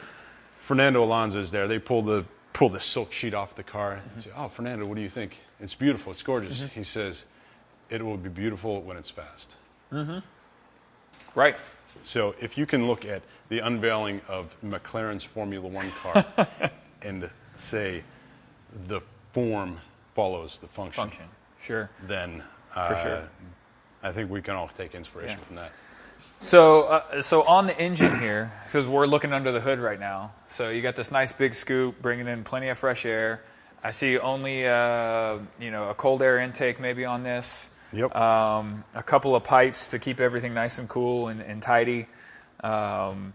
Fernando Alonso is there. They pull the pull the silk sheet off the car Mm-hmm. and say, "Oh, Fernando, what do you think? It's beautiful. It's gorgeous." He says, "It will be beautiful when it's fast." Right. So if you can look at the unveiling of McLaren's Formula One car and say the form follows the function, Function. Sure. then uh, sure. I think we can all take inspiration Yeah. from that. So, uh, so on the engine here, because we're looking under the hood right now. So you got this nice big scoop, bringing in plenty of fresh air. I see only, uh, you know, a cold air intake maybe on this. Yep. Um, a couple of pipes to keep everything nice and cool and, and tidy. Um,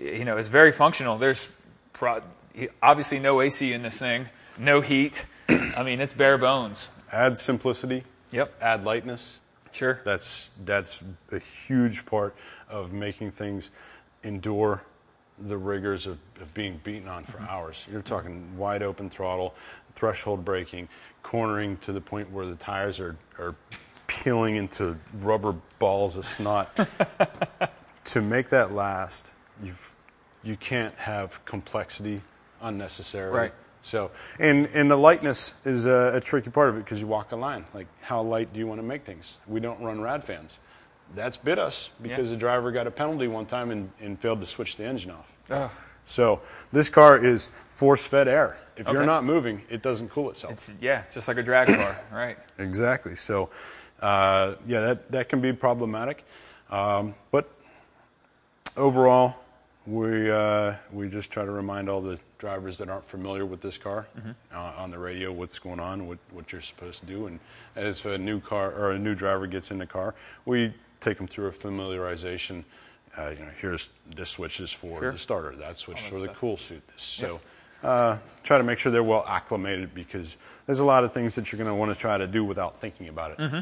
you know, it's very functional. There's pro- obviously no AC in this thing, no heat. I mean, it's bare bones. Add simplicity, Yep. add lightness, Sure. That's that's a huge part of making things endure the rigors of, of being beaten on for mm-hmm. hours. You're talking wide open throttle, threshold braking, cornering to the point where the tires are, are peeling into rubber balls of snot. to make that last, you've you can't have complexity unnecessarily. Right. So, and and the lightness is a, a tricky part of it because you walk a line. Like, how light do you want to make things? We don't run rad fans. That's bit us because Yeah. the driver got a penalty one time and, and failed to switch the engine off. Ugh. So this car is force-fed air. If you're not moving, it doesn't cool itself. It's, yeah, just like a drag car, right? Exactly. So, uh, yeah, that, that can be problematic. Um, but overall, we, uh, we just try to remind all the drivers that aren't familiar with this car uh, on the radio what's going on, what, what you're supposed to do. And as a new car or a new driver gets in the car, we take them through a familiarization. Uh, you know, here's this switch is for Sure. the starter, that switch that for the stuff. cool suit. So uh, try to make sure they're well acclimated because there's a lot of things that you're going to want to try to do without thinking about it. Mm-hmm.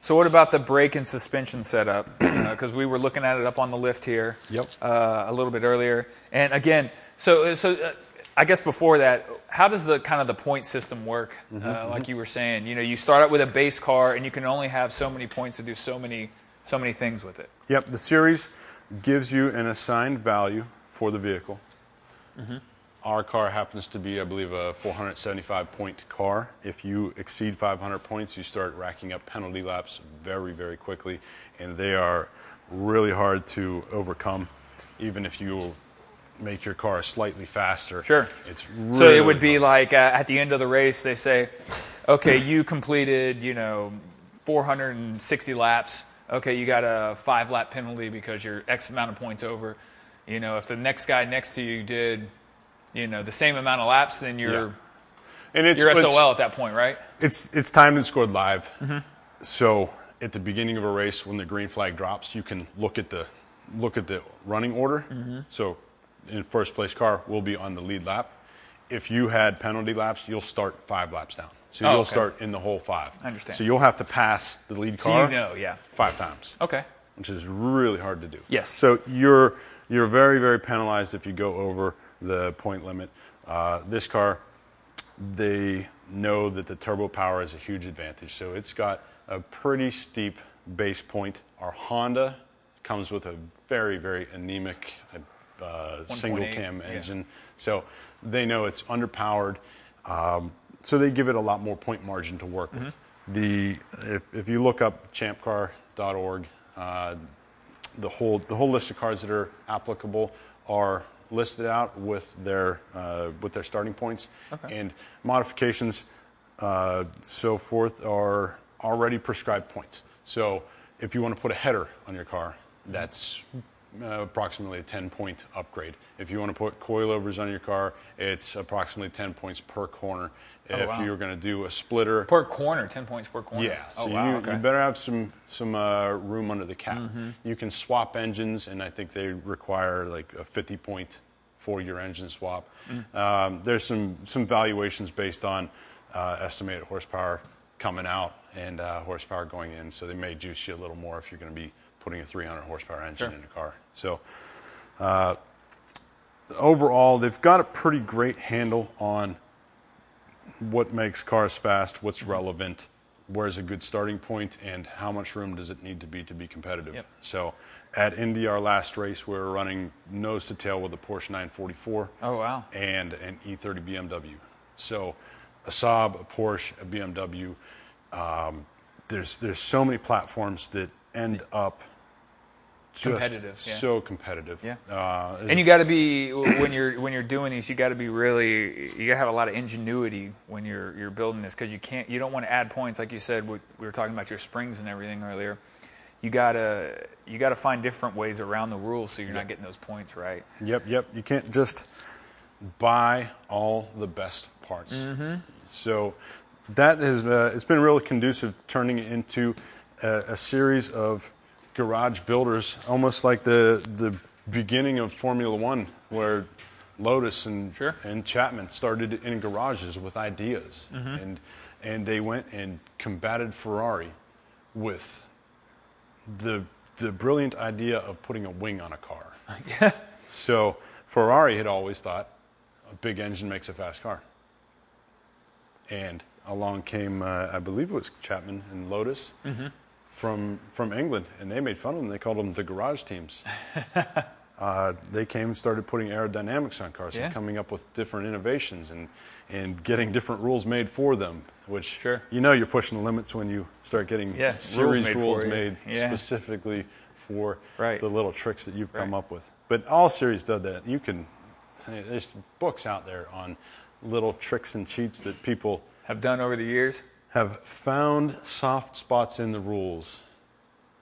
So what about the brake and suspension setup? Because we were looking at it up on the lift here. Yep. Uh, a little bit earlier, and again, so so uh, I guess before that, how does the kind of the point system work? uh, like you were saying, you know, you start out with a base car, and you can only have so many points to do so many so many things with it. Yep, the series gives you an assigned value for the vehicle. Our car happens to be, I believe, a 475 point car. If you exceed 500 points, you start racking up penalty laps very, very quickly, and they are really hard to overcome, even if you make your car slightly faster. Sure. It's really so it would be hard. like uh, at the end of the race, they say, okay, you completed, you know, 460 laps. Okay, you got a five lap penalty because you're X amount of points over. You know, if the next guy next to you did, you know, the same amount of laps, then you're Yeah. and it's, you're it's- SOL at that point, right? It's it's timed and scored live. So at the beginning of a race, when the green flag drops, you can look at the look at the running order. So in first place car will be on the lead lap. If you had penalty laps, you'll start five laps down. So Oh, you'll okay. start in the whole five. I understand. So you'll have to pass the lead So car you know, yeah. five times Okay. which is really hard to do. Yes. So you're you're very very penalized if you go over the point limit. Uh, this car, they know that the turbo power is a huge advantage. So it's got a pretty steep base point. Our Honda comes with a very very anemic uh, single 1.8, cam engine. So they know it's underpowered. Um, so they give it a lot more point margin to work with. Mm-hmm. The if, if you look up champcar.org, uh, the whole the whole list of cars that are applicable are listed out with their uh, with their starting points Okay. and modifications, uh, so forth are already prescribed points. So if you want to put a header on your car, that's uh, approximately a 10 point upgrade. If you want to put coilovers on your car, it's approximately 10 points per corner. if Oh, wow. you're going to do a splitter, Per corner, 10 points per corner. yeah, Oh, so wow. you, okay. Mm-hmm. you better have some some uh, room under the cap. You can swap engines, and I think they require like a 50 point four year engine swap. Mm. Um, there's some some valuations based on uh, estimated horsepower coming out and uh, horsepower going in, so they may juice you a little more if you're going to be putting a 300 horsepower engine Sure. in a car. So. Uh, overall, they've got a pretty great handle on what makes cars fast, what's relevant, where's a good starting point, and how much room does it need to be to be competitive. Yep. So at Indy, our last race, we were running nose to tail with a Porsche 944 Oh, wow. and an E30 BMW. So a Saab, a Porsche, a BMW. Um, there's there's so many platforms that end up Competitive, yeah. so competitive. Yeah. Uh, And you got to be when you're when you're doing these. You got to be really. You got to have a lot of ingenuity when you're you're building this because you can't. You don't want to add points like you said. We, we were talking about your springs and everything earlier. You gotta you gotta find different ways around the rules so you're not getting those points right. Yep, yep. You can't just buy all the best parts. Mm-hmm. So that has uh, it's been really conducive, turning it into a, a series of garage builders, almost like the the beginning of Formula One, where Lotus and Sure. and Chapman started in garages with ideas, Mm-hmm. and and they went and combated Ferrari with the the brilliant idea of putting a wing on a car. Yeah. So Ferrari had always thought a big engine makes a fast car. And along came, uh, I believe it was Chapman and Lotus from from England, and they made fun of them. They called them the garage teams. uh, they came and started putting aerodynamics on cars Yeah. and coming up with different innovations and and getting different rules made for them. Which Sure. you know you're pushing the limits when you start getting Yeah, series rules made rules made Yeah. specifically for Right. the little tricks that you've come Right. up with. But all series did that. You can, there's books out there on little tricks and cheats that people Have done over the years. Have found soft spots in the rules.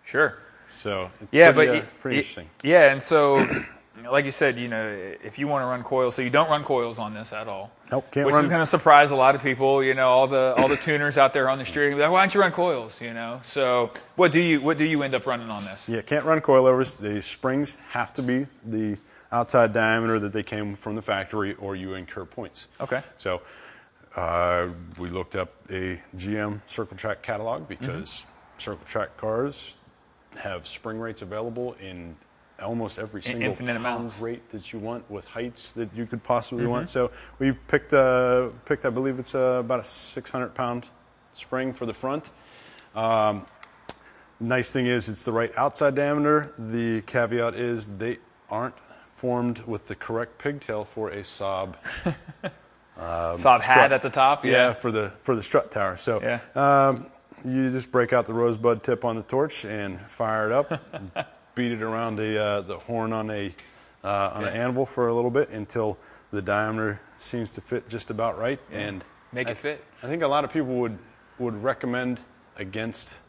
Sure. So it's Yeah, pretty, but uh, pretty y- interesting. Yeah, and so, like you said, you know, if you want to run coils, so you don't run coils on this at all. Nope, can't which run- is going to surprise a lot of people. You know, all the all the tuners out there on the street. Like, Why don't you run coils? You know. So what do you what do you end up running on this? Yeah, can't run coilovers. The springs have to be the outside diameter that they came from the factory, or you incur points. Okay. So we looked up a GM Circle Track catalog Mm-hmm. because Circle Track cars have spring rates available in almost every single infinite pound amounts. Mm-hmm. rate that you want with heights that you could possibly want. So we picked, uh, picked I believe it's uh, about a 600 pound spring for the front. Um, nice thing is it's the right outside diameter. The caveat is they aren't formed with the correct pigtail for a Saab Saab strut. hat at the top. yeah, Yeah. for the for the strut tower. So Yeah. um, you just break out the rosebud tip on the torch and fire it up, beat it around the uh, the horn on a uh, on an anvil for a little bit until the diameter seems to fit just about right, and Make I- it fit. I think a lot of people would would recommend against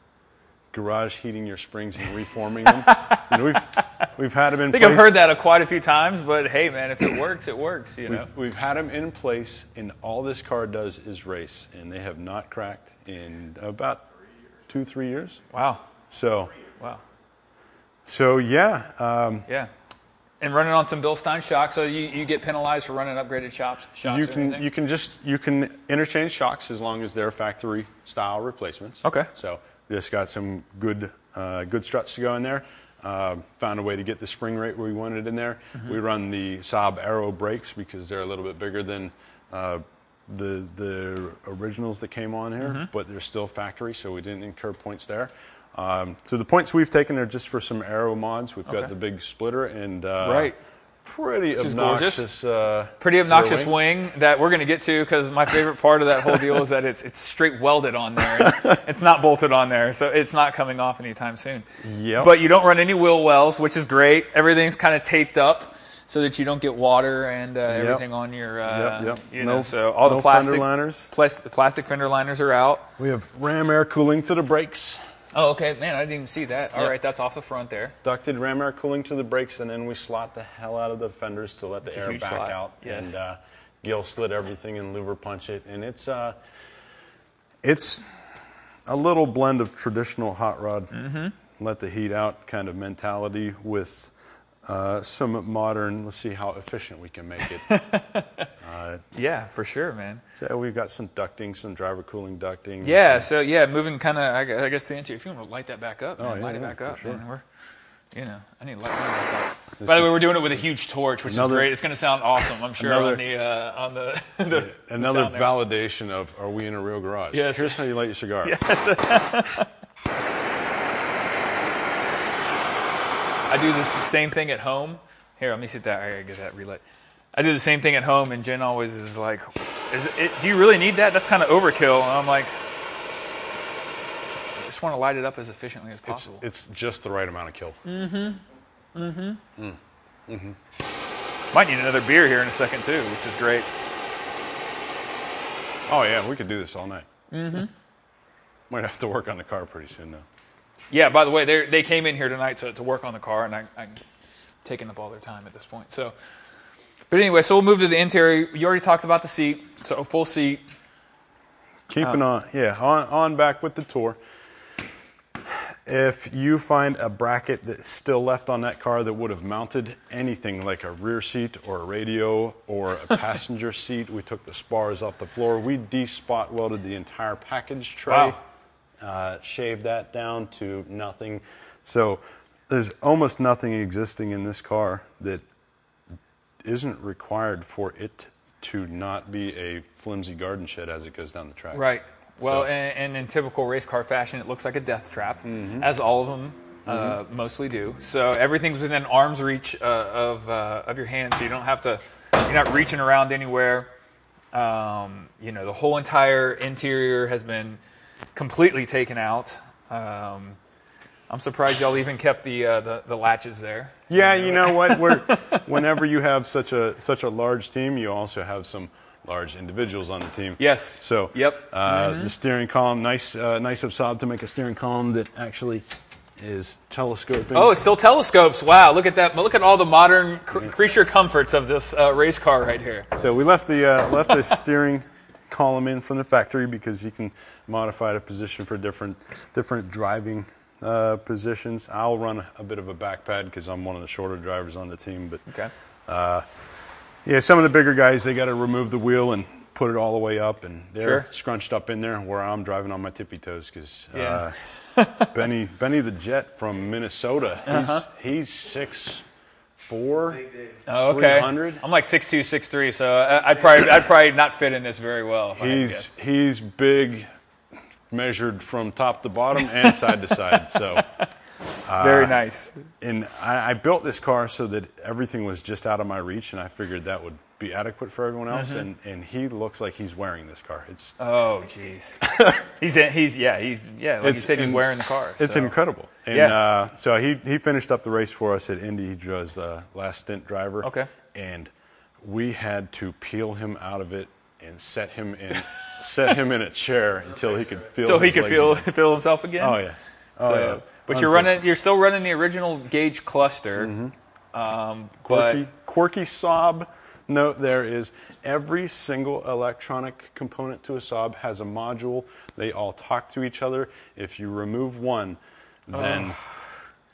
garage heating your springs and reforming them. you know, we've we've had them in I think I've heard that quite a few times, but hey, man, if it works, it works. You know. We've, we've had them in place, and all this car does is race, and they have not cracked in about two, three years. Wow. So, Wow. so yeah, um, Yeah. And running on some Bilstein shocks, so you, you get penalized for running upgraded shops. shocks you can you can just you can interchange shocks as long as they're factory style replacements. Okay. So just got some good uh, good struts to go in there. Uh, found a way to get the spring rate where we wanted in there. Mm-hmm. We run the Saab Aero brakes because they're a little bit bigger than uh, the the originals that came on here, Mm-hmm. but they're still factory, so we didn't incur points there. Um, so the points we've taken are just for some aero mods. We've got the big splitter and uh, Right. Pretty obnoxious. Uh, Pretty obnoxious wing. that we're going to get to because my favorite part of that whole deal is that it's it's straight welded on there. it's not bolted on there, so it's not coming off anytime soon. Yep. But you don't run any wheel wells, which is great. Everything's kind of taped up so that you don't get water and uh, everything on your. Uh, Yep, yep. You No- know, so all no the plastic fender liners. plas- plastic fender liners are out. We have ram air cooling to the brakes, Oh, okay, man, I didn't even see that. All Yep. right, that's off the front there. ducted ram air cooling to the brakes, and then we slot the hell out of the fenders to let the It's air back slot, out yes. and uh, gill slit everything and louver punch it. And it's uh, it's a little blend of traditional hot rod, Mm-hmm. let the heat out kind of mentality with uh, some modern. Let's see how efficient we can make it. Yeah, for sure, man. so we've got some ducting, some driver cooling ducting. Yeah, so yeah, moving kind of, I gu- I guess the interior. If you want to light that back up, man, Oh, yeah, light it back up, sure. man. We're, you know, I need to light back up. By the way, we're doing it with a huge torch, which Another- is great. It's going to sound awesome, I'm sure, Another- on the uh, on the, the Another there. validation of are we in a real garage? Yes. Here's how you light your cigar. I do this same thing at home. Here, let me see that. I gotta get that relit. I do the same thing at home, and Jen always is like, "Is it? Do you really need that? That's kind of overkill." And I'm like, I just want to light it up as efficiently as It's, possible. it's just the right amount of kill. Mm-hmm. Mm-hmm. Mm. Mm-hmm. Might need another beer here in a second too, which is great. Oh yeah, we could do this all night. Mm-hmm. Might have to work on the car pretty soon though. Yeah. By the way, they they came in here tonight to, to work on the car, and I, I'm taking up all their time at this point. So, but anyway, so we'll move to the interior. You already talked about the seat, so a full seat. Keeping on, uh, yeah, on, on back with the tour. If you find a bracket that's still left on that car that would have mounted anything like a rear seat or a radio or a passenger seat, we took the spars off the floor. We de-spot welded the entire package tray Wow. Uh, shaved that down to nothing. So there's almost nothing existing in this car that isn't required for it to not be a flimsy garden shed as it goes down the track. Right. Well, So- and, and in typical race car fashion, it looks like a death trap, Mm-hmm. as all of them uh, mostly do. So everything's within arm's reach uh, of uh, of your hand, so you don't have to. You're not reaching around anywhere. Um, you know, the whole entire interior has been completely taken out. Um, I'm surprised y'all even kept the uh, the, the latches there. Yeah, you know what? We're, whenever you have such a such a large team, you also have some large individuals on the team. Yes. So, Yep. uh, the steering column, nice, uh, nice of Saab to make a steering column that actually is telescoping. Oh, it's still telescopes. Wow, look at that. Look at all the modern cr- creature comforts of this uh, race car right here. So we left the uh, left the steering column in from the factory because you can modify a position for different different driving uh, positions. I'll run a bit of a back pad because I'm one of the shorter drivers on the team. But Okay. yeah, some of the bigger guys they got to remove the wheel and put it all the way up, and they're Sure. scrunched up in there. Where I'm driving on my tippy toes because Yeah. uh, Benny Benny the Jet from Minnesota, he's Uh-huh. he's six four. Oh, okay. 300? I'm like six two, six three, so I- I'd probably I'd probably not fit in this very well. if I had to He's he's big, measured from top to bottom and side to side. So, very nice. and I, I built this car so that everything was just out of my reach, and I figured that would be adequate for everyone else. Mm-hmm. And and he looks like he's wearing this car. It's Oh, jeez. he's in, he's yeah he's yeah like you It's said he's in- wearing the car. it's so. incredible. And Yeah. uh, so he he finished up the race for us at Indy. He was the last stint driver. Okay. and we had to peel him out of it and set him in set him in a chair until he could feel. So he could feel again. feel himself again. Oh yeah. Oh So, yeah. But you're running you're still running the original gauge cluster. Um, quirky, but quirky Saab note there is every single electronic component to a Saab has a module. They all talk to each other. If you remove one, then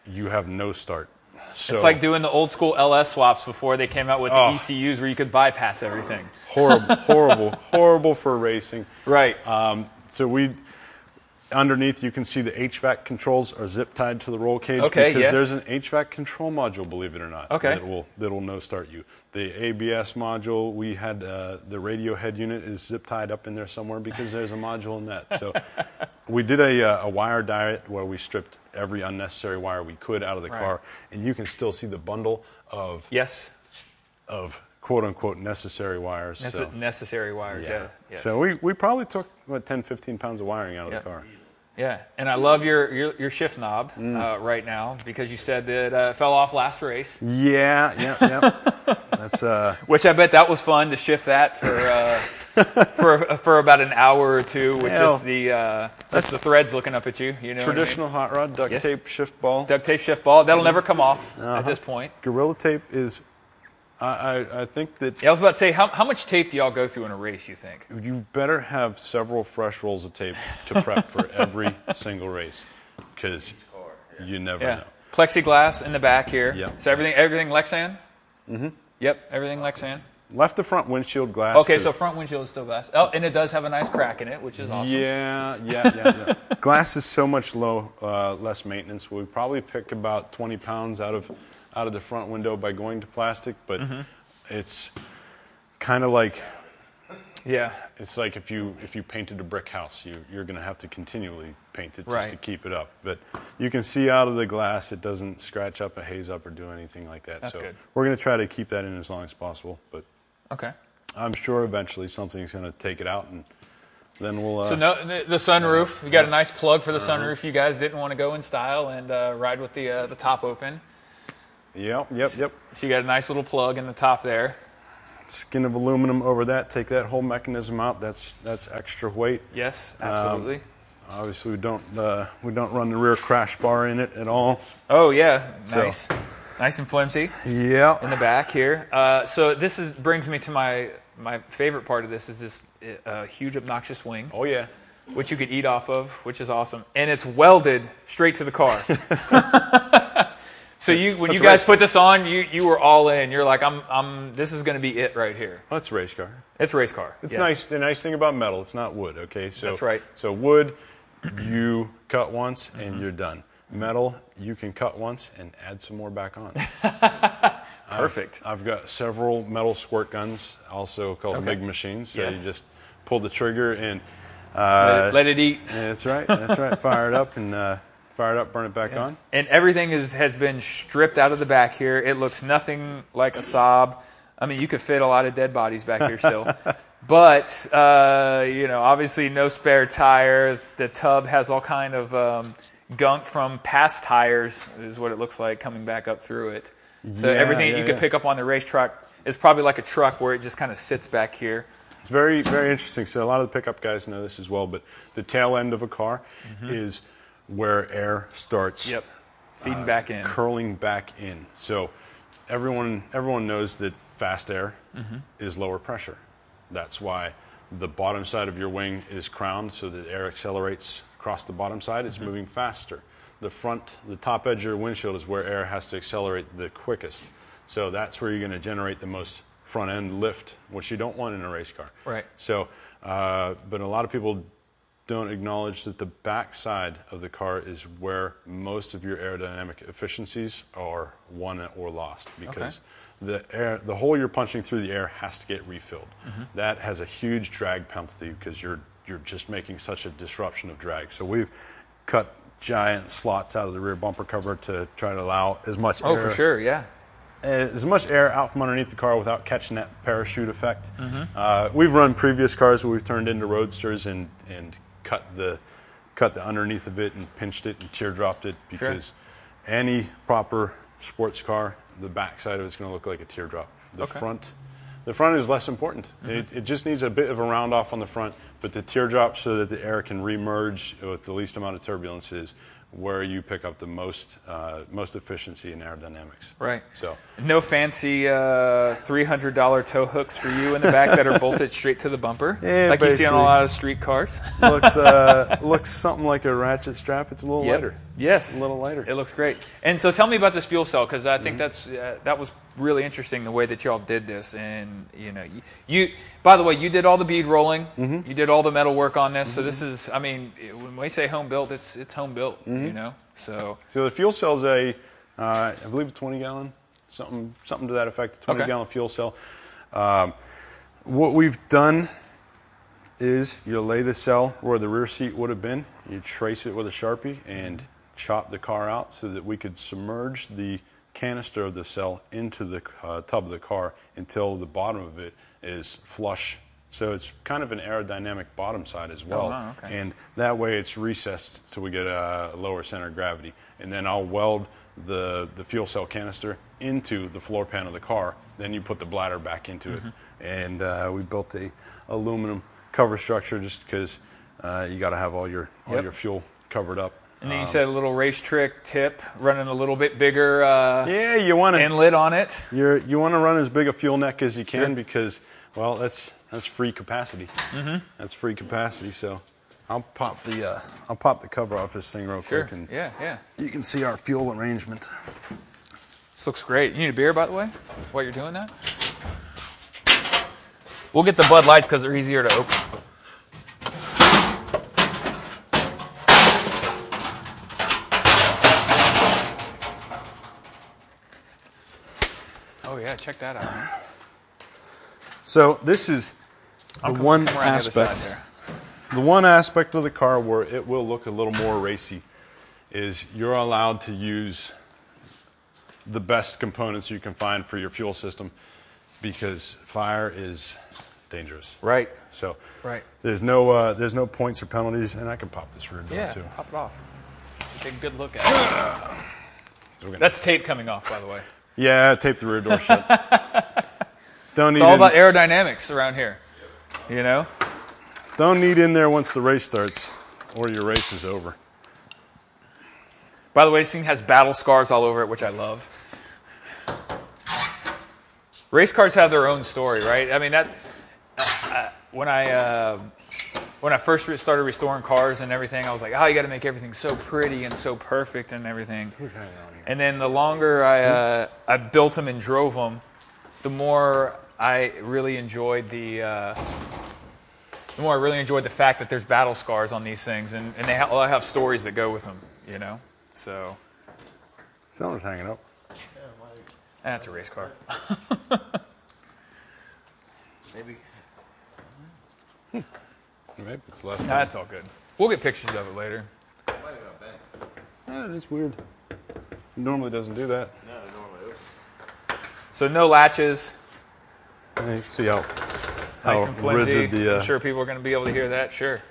you have no start. So it's like doing the old school LS swaps before they came out with the Oh. ECUs where you could bypass everything. horrible, horrible, horrible for racing. Right. Um, so we underneath you can see the HVAC controls are zip tied to the roll cage Okay, because yes. there's an HVAC control module, believe it or not, Okay. that will that will no start you. The ABS module, we had uh, the radio head unit is zip tied up in there somewhere because there's a module in that. So we did a, uh, a wire diet where we stripped every unnecessary wire we could out of the Right. car, and you can still see the bundle of yes. of quote unquote necessary wires. Nece- so. necessary wires. Yeah. Yes. So we, we probably took what 10, 15 pounds of wiring out of Yeah. the car. Yeah, and I love your your, your shift knob Mm. uh, right now because you said that uh, it fell off last race, Yeah, yeah, yeah. That's uh, which I bet that was fun to shift that for uh, for for about an hour or two with Hell, just the uh, just the threads looking up at you. You know, what I mean? traditional hot rod duct Yes. tape shift ball. duct tape shift ball that'll never come off Uh-huh. at this point. Gorilla tape is. I, I, I think that Yeah, I was about to say, how how much tape do y'all go through in a race? You think? you better have several fresh rolls of tape to prep for every single race, because you never Yeah, know. plexiglass in the back here. Yep. So everything everything Lexan. Mm-hmm. Yep, everything Lexan. Left the front windshield glass. Okay, so front windshield is still glass. Oh, and it does have a nice crack in it, which is awesome. Yeah, yeah, yeah, yeah. Glass is so much low, uh, less maintenance. We probably pick about 20 pounds out of out of the front window by going to plastic, but Mm-hmm. it's kind of like Yeah. it's like if you if you painted a brick house, you you're going to have to continually paint it just Right. to keep it up. But you can see out of the glass, it doesn't scratch up, a haze up, or do anything like that. That's so good. we're going to try to keep that in as long as possible. But Okay. I'm sure eventually something's going to take it out, and then we'll. Uh, So no, the, the sunroof. we got a nice plug for the sunroof. You guys didn't want to go in style and uh, ride with the uh, the top open. Yep, yep, yep. So you got a nice little plug in the top there. skin of aluminum over that. Take that whole mechanism out. That's that's extra weight. Yes, Um, absolutely. Obviously, we don't uh, we don't run the rear crash bar in it at all. oh yeah, so- nice, nice and flimsy Yeah. in the back here. Uh, so this is brings me to my my favorite part of this is this uh, huge obnoxious wing, Oh yeah. which you could eat off of, which is awesome, and it's welded straight to the car. so you when you guys put this on, you you were all in. You're like, I'm I'm. This is going to be it right here. That's a race car. It's a race car. It's yes. nice. The nice thing about metal, it's not wood. Okay, so That's right. So wood, you cut once and Mm-hmm. you're done. Metal, you can cut once and add some more back on. Perfect. I've got several metal squirt guns, also called Okay. MIG machines. So Yes. you just pull the trigger and let, uh, it, let it eat. that's right. That's right. Fire it up and uh, fire it up, burn it back on. And everything is, has been stripped out of the back here. It looks nothing like a Saab. I mean, you could fit a lot of dead bodies back here still. but, uh, you know, obviously no spare tire. The tub has all kind of um, gunk from past tires is what it looks like coming back up through it. So Yeah, everything yeah, you could pick up on the racetrack is probably like a truck where it just kind of sits back here. It's very, very interesting. So a lot of the pickup guys know this as well, but the tail end of a car is where air starts Yep. Uh, Feeding back in. curling back in. So everyone, everyone knows that fast air mm-hmm. is lower pressure. That's why the bottom side of your wing is crowned so that air accelerates across the bottom side. It's mm-hmm. moving faster. The front, the top edge of your windshield is where air has to accelerate the quickest. So that's where you're going to generate the most front end lift, which you don't want in a race car. Right. So, uh, but a lot of people don't acknowledge that the back side of the car is where most of your aerodynamic efficiencies are won or lost because the air, the hole you're punching through the air has to get refilled. Mm-hmm. That has a huge drag penalty because you're you're just making such a disruption of drag. So we've cut giant slots out of the rear bumper cover to try to allow as much Oh, air for sure, yeah. Eh, as much air out from underneath the car without catching that parachute effect. Mm-hmm. Uh, we've run previous cars where we've turned into roadsters and, and cut the cut the underneath of it and pinched it and teardropped it because any proper sports car, the backside of it's going to look like a teardrop. The Okay. front, the front is less important. Mm-hmm. It, it just needs a bit of a round off on the front, but the teardrop so that the air can remerge with the least amount of turbulence is where you pick up the most uh, most efficiency in aerodynamics. Right. So No fancy uh, $300 tow hooks for you in the back that are bolted straight to the bumper, Yeah, like you see on a lot of street cars. looks uh, looks something like a ratchet strap. It's a little Yep. lighter. Yes, A little lighter. It looks great. And so, tell me about this fuel cell because I Mm-hmm. think that's uh, that was really interesting the way that y'all did this. And you know, you, you by the way, you did all the bead rolling. Mm-hmm. You did all the metal work on this. So this is, I mean, when we say home built, it's it's home built. Mm-hmm. You know, so So the fuel cell's a, uh, I believe, a 20 gallon, something something to that effect. A 20 Okay. gallon fuel cell. Um, what we've done is you lay the cell where the rear seat would have been. You trace it with a sharpie and chop the car out so that we could submerge the canister of the cell into the uh, tub of the car until the bottom of it is flush. So it's kind of an aerodynamic bottom side as well. Oh, wow, okay. And that way it's recessed so we get a lower center of gravity. And then I'll weld the, the fuel cell canister into the floor pan of the car. Then you put the bladder back into Mm-hmm. it. And uh, we built a aluminum cover structure just because uh, you got to have all your all Yep. your fuel covered up. And then you said a little race trick tip, running a little bit bigger uh, Yeah, you want to inlet on it. you're, you want to run as big a fuel neck as you can Sure. because well that's that's free capacity. Mm-hmm. That's free capacity. So I'll pop the uh, I'll pop the cover off this thing real Sure. quick and Yeah, yeah. you can see our fuel arrangement. This looks great. You need a beer, by the way, while you're doing that? We'll get the Bud Lights because they're easier to open. Check that out. So this is the Come- one come around the other aspect. The one aspect of the car where it will look a little more racy is you're allowed to use the best components you can find for your fuel system because fire is dangerous. Right, So right. there's no uh, there's no points or penalties, and I can pop this rear door Yeah, too. pop it off. Take a good look at it. So we're gonna- That's tape coming off, by the way. Yeah, tape the rear door shut. don't need It's all in, about aerodynamics around here. You know? don't need in there once the race starts or your race is over. By the way, this thing has battle scars all over it, which I love. Race cars have their own story, right? I mean, that uh, when I uh, when I first started restoring cars and everything, I was like, oh, you got to make everything so pretty and so perfect and everything. And then the longer I uh, I built them and drove them, the more I really enjoyed the uh, the more I really enjoyed the fact that there's battle scars on these things, and, and they ha- all have stories that go with them, you know? So, Someone's hanging up. that's a race car. Maybe. Maybe it's less. Nah, that's all good. We'll get pictures of it later. Might have got bent. Yeah, that's weird. Normally doesn't do that. No, it normally. So, no latches, Hey, see how nice how and flimsy. rigid the uh, I'm sure people are going to be able to hear that. Sure.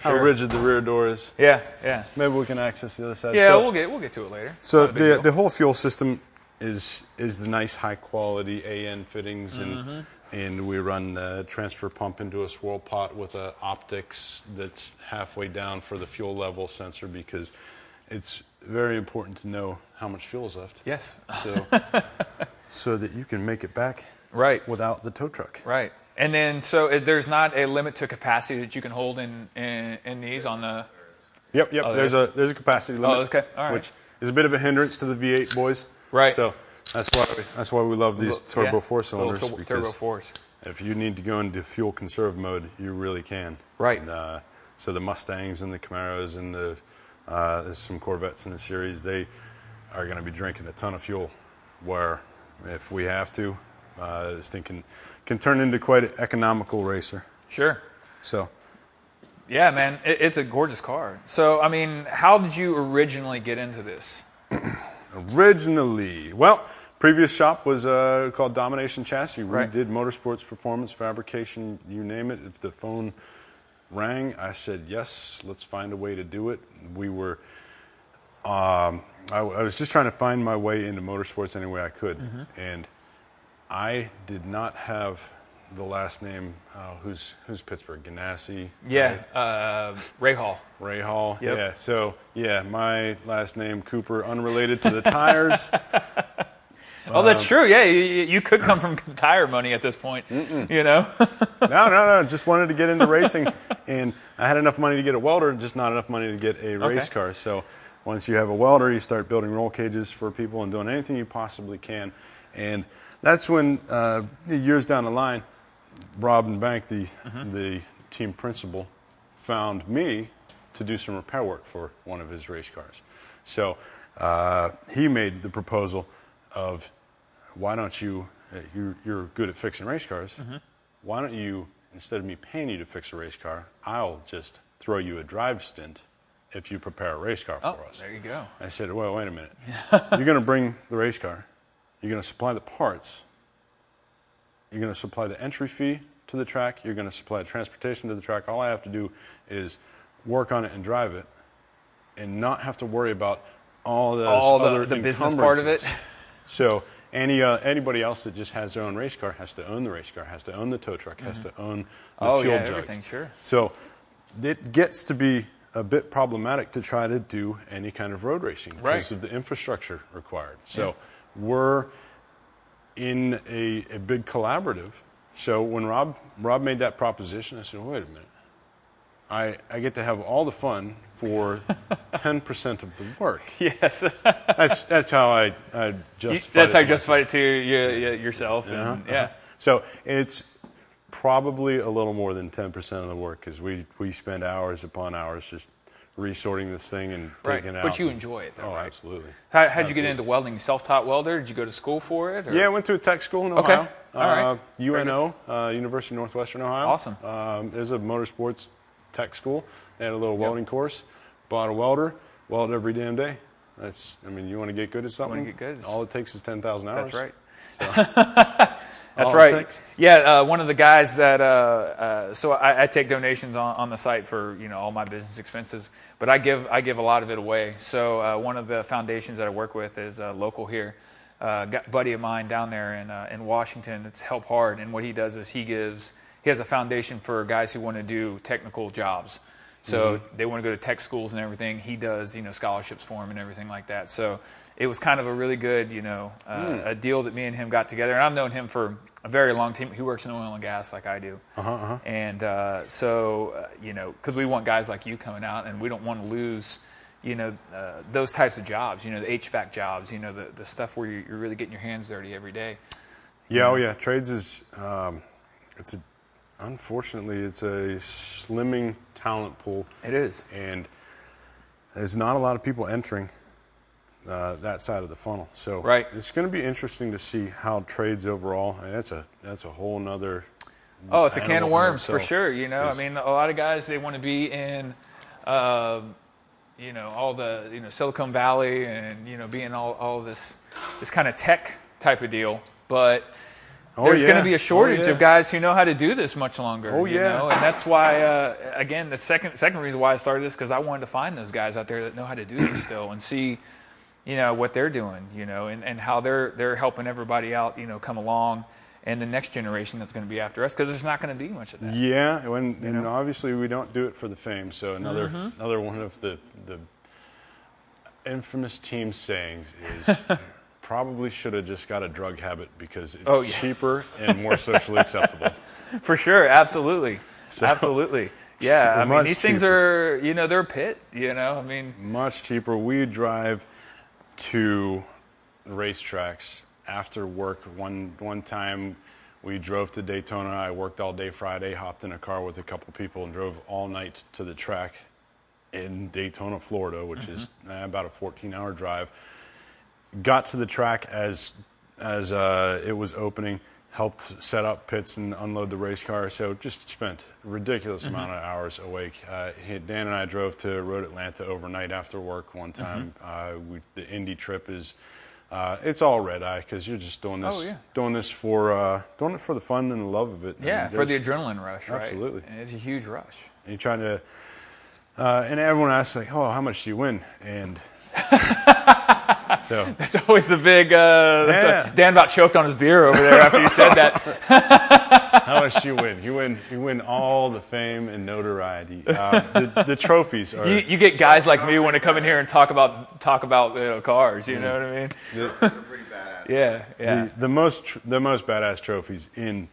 how rigid the rear door is. Yeah, yeah. Maybe we can access the other side. Yeah, So- we'll get we'll get to it later. So Not a big the deal. the whole fuel system is is the nice high quality AN fittings and Mm-hmm. and we run the transfer pump into a swirl pot with a optics that's halfway down for the fuel level sensor because it's very important to know how much fuel is left. yes, So so that you can make it back right, without the tow truck. right. And then so there's not a limit to capacity that you can hold in in, in these on the. Yep, yep. Oh, there's there a there's a capacity oh, limit, Oh, okay. All right. which is a bit of a hindrance to the V8 boys. Right. So that's why we, that's why we love these turbo Yeah, four cylinders turbo, because fours. if you need to go into fuel conserve mode, you really can. Right. And, uh, so the Mustangs and the Camaros and the uh, there's some Corvettes in the series. They are going to be drinking a ton of fuel. Where if we have to, uh, this thing can can turn into quite an economical racer. Sure. So Yeah, man, it, it's a gorgeous car. So I mean, how did you originally get into this? originally, well, previous shop was uh, called Domination Chassis. We Right. did motorsports, performance, fabrication, you name it. If the phone rang, I said yes. Let's find a way to do it. We were. Um, I, I was just trying to find my way into motorsports any way I could, Mm-hmm. and I did not have the last name. Uh, who's who's Pittsburgh? Ganassi. Yeah, uh, Rahal. Ray Hall. Yep. Yeah. So yeah, my last name Cooper, unrelated to the tires. Oh, that's true. Yeah, you, you could come from tire money at this point. You know. no, no, no. Just wanted to get into racing, and I had enough money to get a welder, just not enough money to get a race Okay. car. So once you have a welder, you start building roll cages for people and doing anything you possibly can. And that's when uh, years down the line, Rob and Bank, the the team principal, found me to do some repair work for one of his race cars. So uh, he made the proposal of why don't you, you're, you're good at fixing race cars, mm-hmm. why don't you, instead of me paying you to fix a race car, I'll just throw you a drive stint if you prepare a race car oh, for Oh, us. there you go. I said, well, wait a minute. you're going to bring the race car, you're going to supply the parts, you're going to supply the entry fee to the track, you're going to supply the transportation to the track. All I have to do is work on it and drive it and not have to worry about all All the- the business part of it. So any uh, anybody else that just has their own race car has to own the race car, has to own the tow truck, has to own the Oh, fuel yeah, jugs. everything, sure. So it gets to be a bit problematic to try to do any kind of road racing Right. because of the infrastructure required. So we're in a, a big collaborative. So when Rob Rob made that proposition, I said, wait a minute. I, I get to have all the fun for 10% of the work. Yes. That's, that's how I, I justify that's how you justified it to you, you, yourself. And, Uh-huh, Yeah. So it's probably a little more than 10% of the work because we, we spend hours upon hours just resorting this thing and Right. taking it out. But you enjoy it, though, Oh, right? absolutely. How, how'd you get into welding? You self-taught welder? Did you go to school for it? or- Yeah, I went to a tech school in Okay. Ohio. All right. Uh, UNO, uh, University of Northwestern Ohio. Awesome. Um, there's a motorsports tech school. They had a little welding course. Bought a welder, weld every damn day. That's, I mean, you want to get good at something? get good, All it takes is 10,000 hours. That's right. That's That's right. Yeah, uh, one of the guys that uh, uh, so I, I take donations on, on the site for you know all my business expenses, but I give I give a lot of it away. So uh, one of the foundations that I work with is uh, local here. Uh, buddy of mine down there in uh, in Washington. It's Help Hard, and what he does is he gives he has a foundation for guys who want to do technical jobs. So they want to go to tech schools and everything. He does, you know, scholarships for them and everything like that. So it was kind of a really good, you know, uh, a deal that me and him got together. And I've known him for a very long time. He works in oil and gas like I do. Uh-huh, And uh, so, uh, you know, because we want guys like you coming out, and we don't want to lose, you know, uh, those types of jobs. You know, the HVAC jobs. You know, the the stuff where you're, really getting your hands dirty every day. Yeah, oh yeah. Trades is um, it's a unfortunately, it's a slimming talent pool, It is. and there's not a lot of people entering uh, that side of the funnel. So Right. it's going to be interesting to see how trades overall. And that's a that's a whole nother. Oh, it's a can of worms for sure. You know, I mean, a lot of guys they want to be in, um, you know, all the you know Silicon Valley and you know being all all this this kind of tech type of deal, but. Oh, There's going to be a Oh, shortage yeah. of guys who know how to do this much longer. Oh, you yeah. know? and that's why, uh, again, the second second reason why I started this because I wanted to find those guys out there that know how to do this still and see, you know, what they're doing, you know, and, and how they're they're helping everybody out, you know, come along, and the next generation that's going to be after us because there's not going to be much of that. Yeah, when, and know? Mm-hmm. obviously we don't do it for the fame. So another another one of the the infamous team sayings is probably should have just got a drug habit because it's Oh, yeah. cheaper and more socially acceptable. For sure, absolutely, So- absolutely. Yeah, I mean, these things are, you know, they're a pit. You know, I mean, Much cheaper. We drive to racetracks after work. One one time we drove to Daytona. I worked all day Friday, hopped in a car with a couple people and drove all night to the track in Daytona, Florida, which is Mm-hmm. uh, about a 14-hour drive. Got to the track as as uh, it was opening. Helped set up pits and unload the race car. So just spent a ridiculous Mm-hmm. amount of hours awake. Uh, Dan and I drove to Road Atlanta overnight after work one Mm-hmm. time. Uh, we, the Indy trip is uh, it's all red eye because you're just doing this Oh, yeah. doing this for uh, doing it for the fun and the love of it. yeah, And for the adrenaline rush, right? Absolutely. And it's a huge rush. and you're trying to, uh, and everyone asks like, "Oh, how much do you win?" And so that's always the big. Uh, Yeah. a- Dan about choked on his beer over there after you said that. how much do you win? You win. You win all the fame and notoriety. Uh, the, the trophies are. You, you get guys like me want to come in here and talk about talk about you know, cars. You know what I mean? Some pretty badass. Yeah, yeah. the, the most tr- the most badass trophies in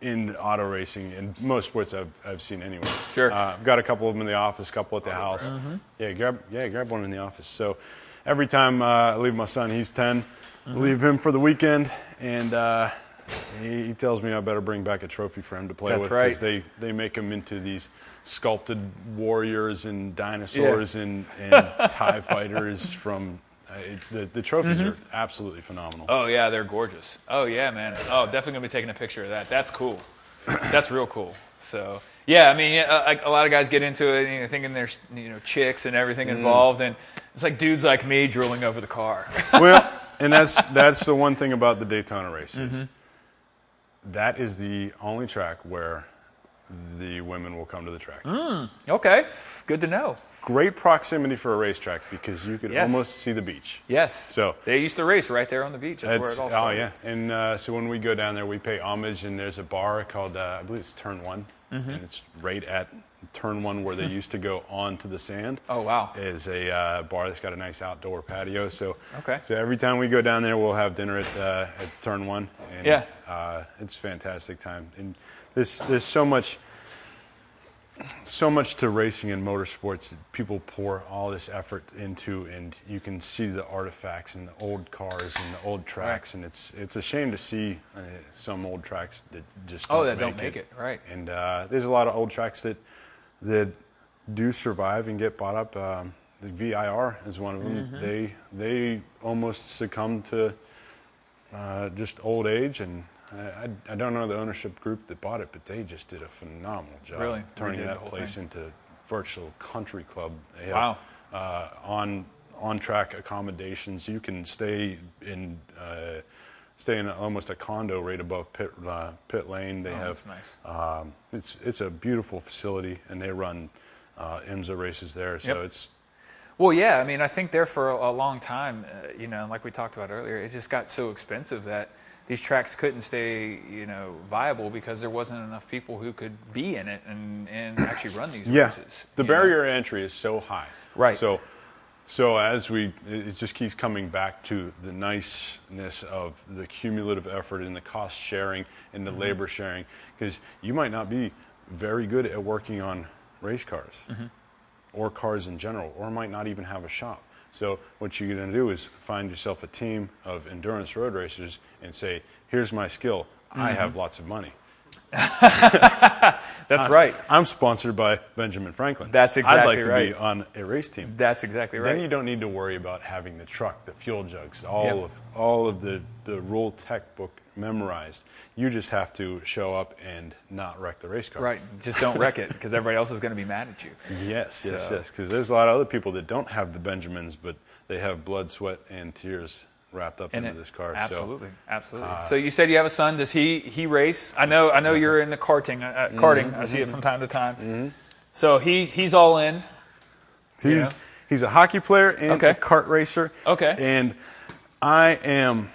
in auto racing and most sports I've, I've seen anyway. Sure. Uh, I've got a couple of them in the office, a couple at the house. Mm-hmm. Yeah, grab yeah grab one in the office. So every time uh, I leave my son, he's 10 Mm-hmm. leave him for the weekend, and uh, he, he tells me I better bring back a trophy for him to play That's with right. they they make him into these sculpted warriors and dinosaurs and, and tie fighters from. Uh, it, the, the trophies Mm-hmm. are absolutely phenomenal. Oh yeah, they're gorgeous. Oh yeah, man. Oh, definitely gonna be taking a picture of that. That's cool. That's real cool. So yeah, I mean, yeah, uh, a lot of guys get into it, you know, thinking there's you know chicks and everything Mm. involved, and it's like dudes like me drooling over the car. well, and that's that's the one thing about the Daytona races. Mm-hmm. That is the only track where the women will come to the track. Mm. okay, good to know. Great proximity for a racetrack because you could Yes. almost see the beach. Yes. So- they used to race right there on the beach. That's where it all started. oh yeah, and uh, so when we go down there, we pay homage, and there's a bar called uh, I believe it's Turn One, Mm-hmm. and it's right at Turn One where they used to go onto the sand. Oh, wow. Is a uh, bar that's got a nice outdoor patio. So Okay. So every time we go down there, we'll have dinner at uh, at Turn One, and Yeah. uh, it's fantastic time. And there's there's so much so much to racing and motorsports that people pour all this effort into and you can see the artifacts and the old cars and the old tracks and it's it's a shame to see uh, some old tracks that just Oh, that make don't make it, right. and uh, there's a lot of old tracks that that do survive and get bought up um, the VIR is one of them Mm-hmm. they they almost succumb to uh, just old age and I, I, I don't know the ownership group that bought it, but they just did a phenomenal job Really? turning that place thing. into virtual country club. They have, Wow. Uh, on on track accommodations. You can stay in uh, stay in almost a condo right above pit uh, pit lane. They Oh, have that's nice. um, it's it's a beautiful facility, and they run uh, IMSA races there. So Yep. it's Well, yeah. I mean, I think there for a, a long time, uh, you know, like we talked about earlier, it just got so expensive that these tracks couldn't stay, you know, viable because there wasn't enough people who could be in it and, and actually run these yeah. races. The you know? barrier entry is so high. Right. So so as we it just keeps coming back to the niceness of the cumulative effort and the cost sharing and the Mm-hmm. labor sharing because you might not be very good at working on race cars Mm-hmm. or cars in general or might not even have a shop. So what you're going to do is find yourself a team of endurance road racers and say, "Here's my skill. I Mm-hmm. have lots of money." That's right. I'm sponsored by Benjamin Franklin. That's exactly right. I'd like to be on a race team. That's exactly right. Then you don't need to worry about having the truck, the fuel jugs, all Yep. of all of the the rule tech book memorized. You just have to show up and not wreck the race car. right. Just don't wreck it because everybody else is going to be mad at you. Yes, yes, So- yes. Because there's a lot of other people that don't have the Benjamins, but they have blood, sweat, and tears wrapped up in into it. this car. Absolutely, absolutely. uh, so you said you have a son. Does he he race? I know I know you're in the karting. Uh, uh, karting. I see it from time to time. So he he's all in. He's Yeah. he's a hockey player and Okay. a kart racer. Okay. And I am,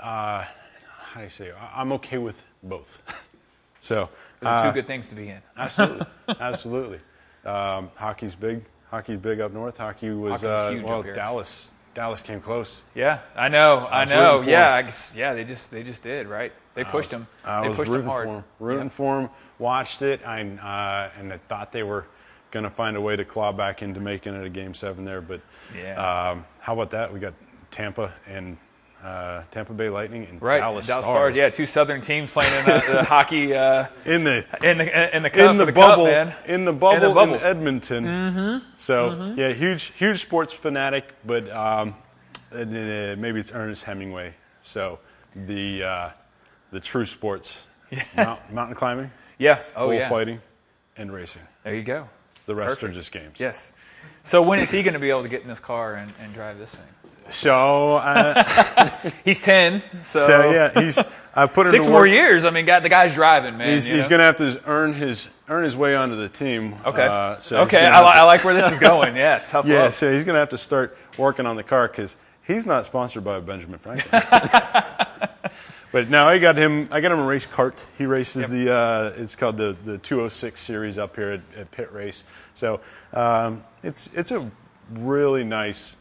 uh, how do you say? I- I'm okay with both. so Those are uh, two good things to be in. Absolutely, absolutely. Um, hockey's big. Hockey's big up north. Hockey was Hockey's uh, huge well up here. Dallas. Dallas came close. Yeah, I know, I, was know. Yeah. I guess, yeah. They just they just did right. They pushed him. I they was pushed rooting him hard. for him. Rooting for him. Watched it. I uh, and I thought they were going to find a way to claw back into making it a game seven there. But Yeah. um, how about that? We got Tampa and uh, Tampa Bay Lightning and Right, Dallas, Stars. Stars. Yeah, two Southern teams playing in the, the hockey uh, In the in the in the in the, the bubble, cup, man. in the bubble, in, bubble. Edmonton. Mm-hmm. So yeah, huge, huge sports fanatic, but um, and, uh, maybe it's Ernest Hemingway. So the uh, the true sports, mount, mountain climbing, Yeah. Oh yeah. bullfighting, and racing. There you go. The rest Perfect. are just games. Yes. So when is he going to be able to get in this car and, and drive this thing? So, uh, He's ten, so, so yeah, he's. I put him six more years. I mean, God, the guy's driving, man. He's, he's going to have to earn his earn his way onto the team. Okay. Uh, so okay. I, li- to- I like where this is going. Yeah. Tough Yeah, so he's going to have to start working on the car because he's not sponsored by Benjamin Franklin. but now I got him. I got him a race cart. He races the. Uh, it's called the the 206 series up here at, at PittRace. So um, it's it's a really nice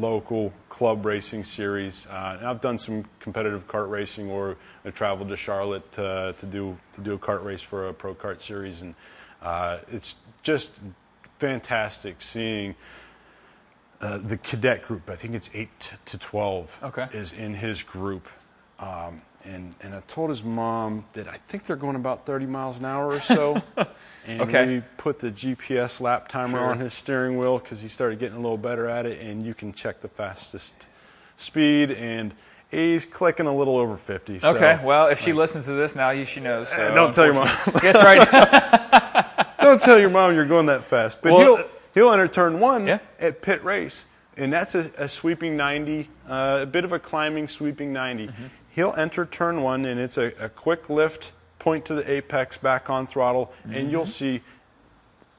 local club racing series. Uh, and I've done some competitive kart racing, or I traveled to Charlotte to, to do to do a kart race for a pro kart series, and uh, it's just fantastic seeing uh, the cadet group. I think it's eight to twelve. Okay. is in his group. Um, and, and I told his mom that I think they're going about 30 miles an hour or so. and Okay. we put the GPS lap timer Sure. on his steering wheel because he started getting a little better at it. And you can check the fastest speed. And he's clicking a little over 50. so- Okay. Well, if she listens to this now, she knows. So Uh, don't tell your mom. That's right. Don't tell your mom you're going that fast. But Well, he'll uh, he'll enter turn one Yeah. at PittRace, and that's a, a sweeping 90, uh, a bit of a climbing sweeping 90. Mm-hmm. He'll enter turn one, and it's a, a quick lift, point to the apex, back on throttle, and you'll Mm-hmm. see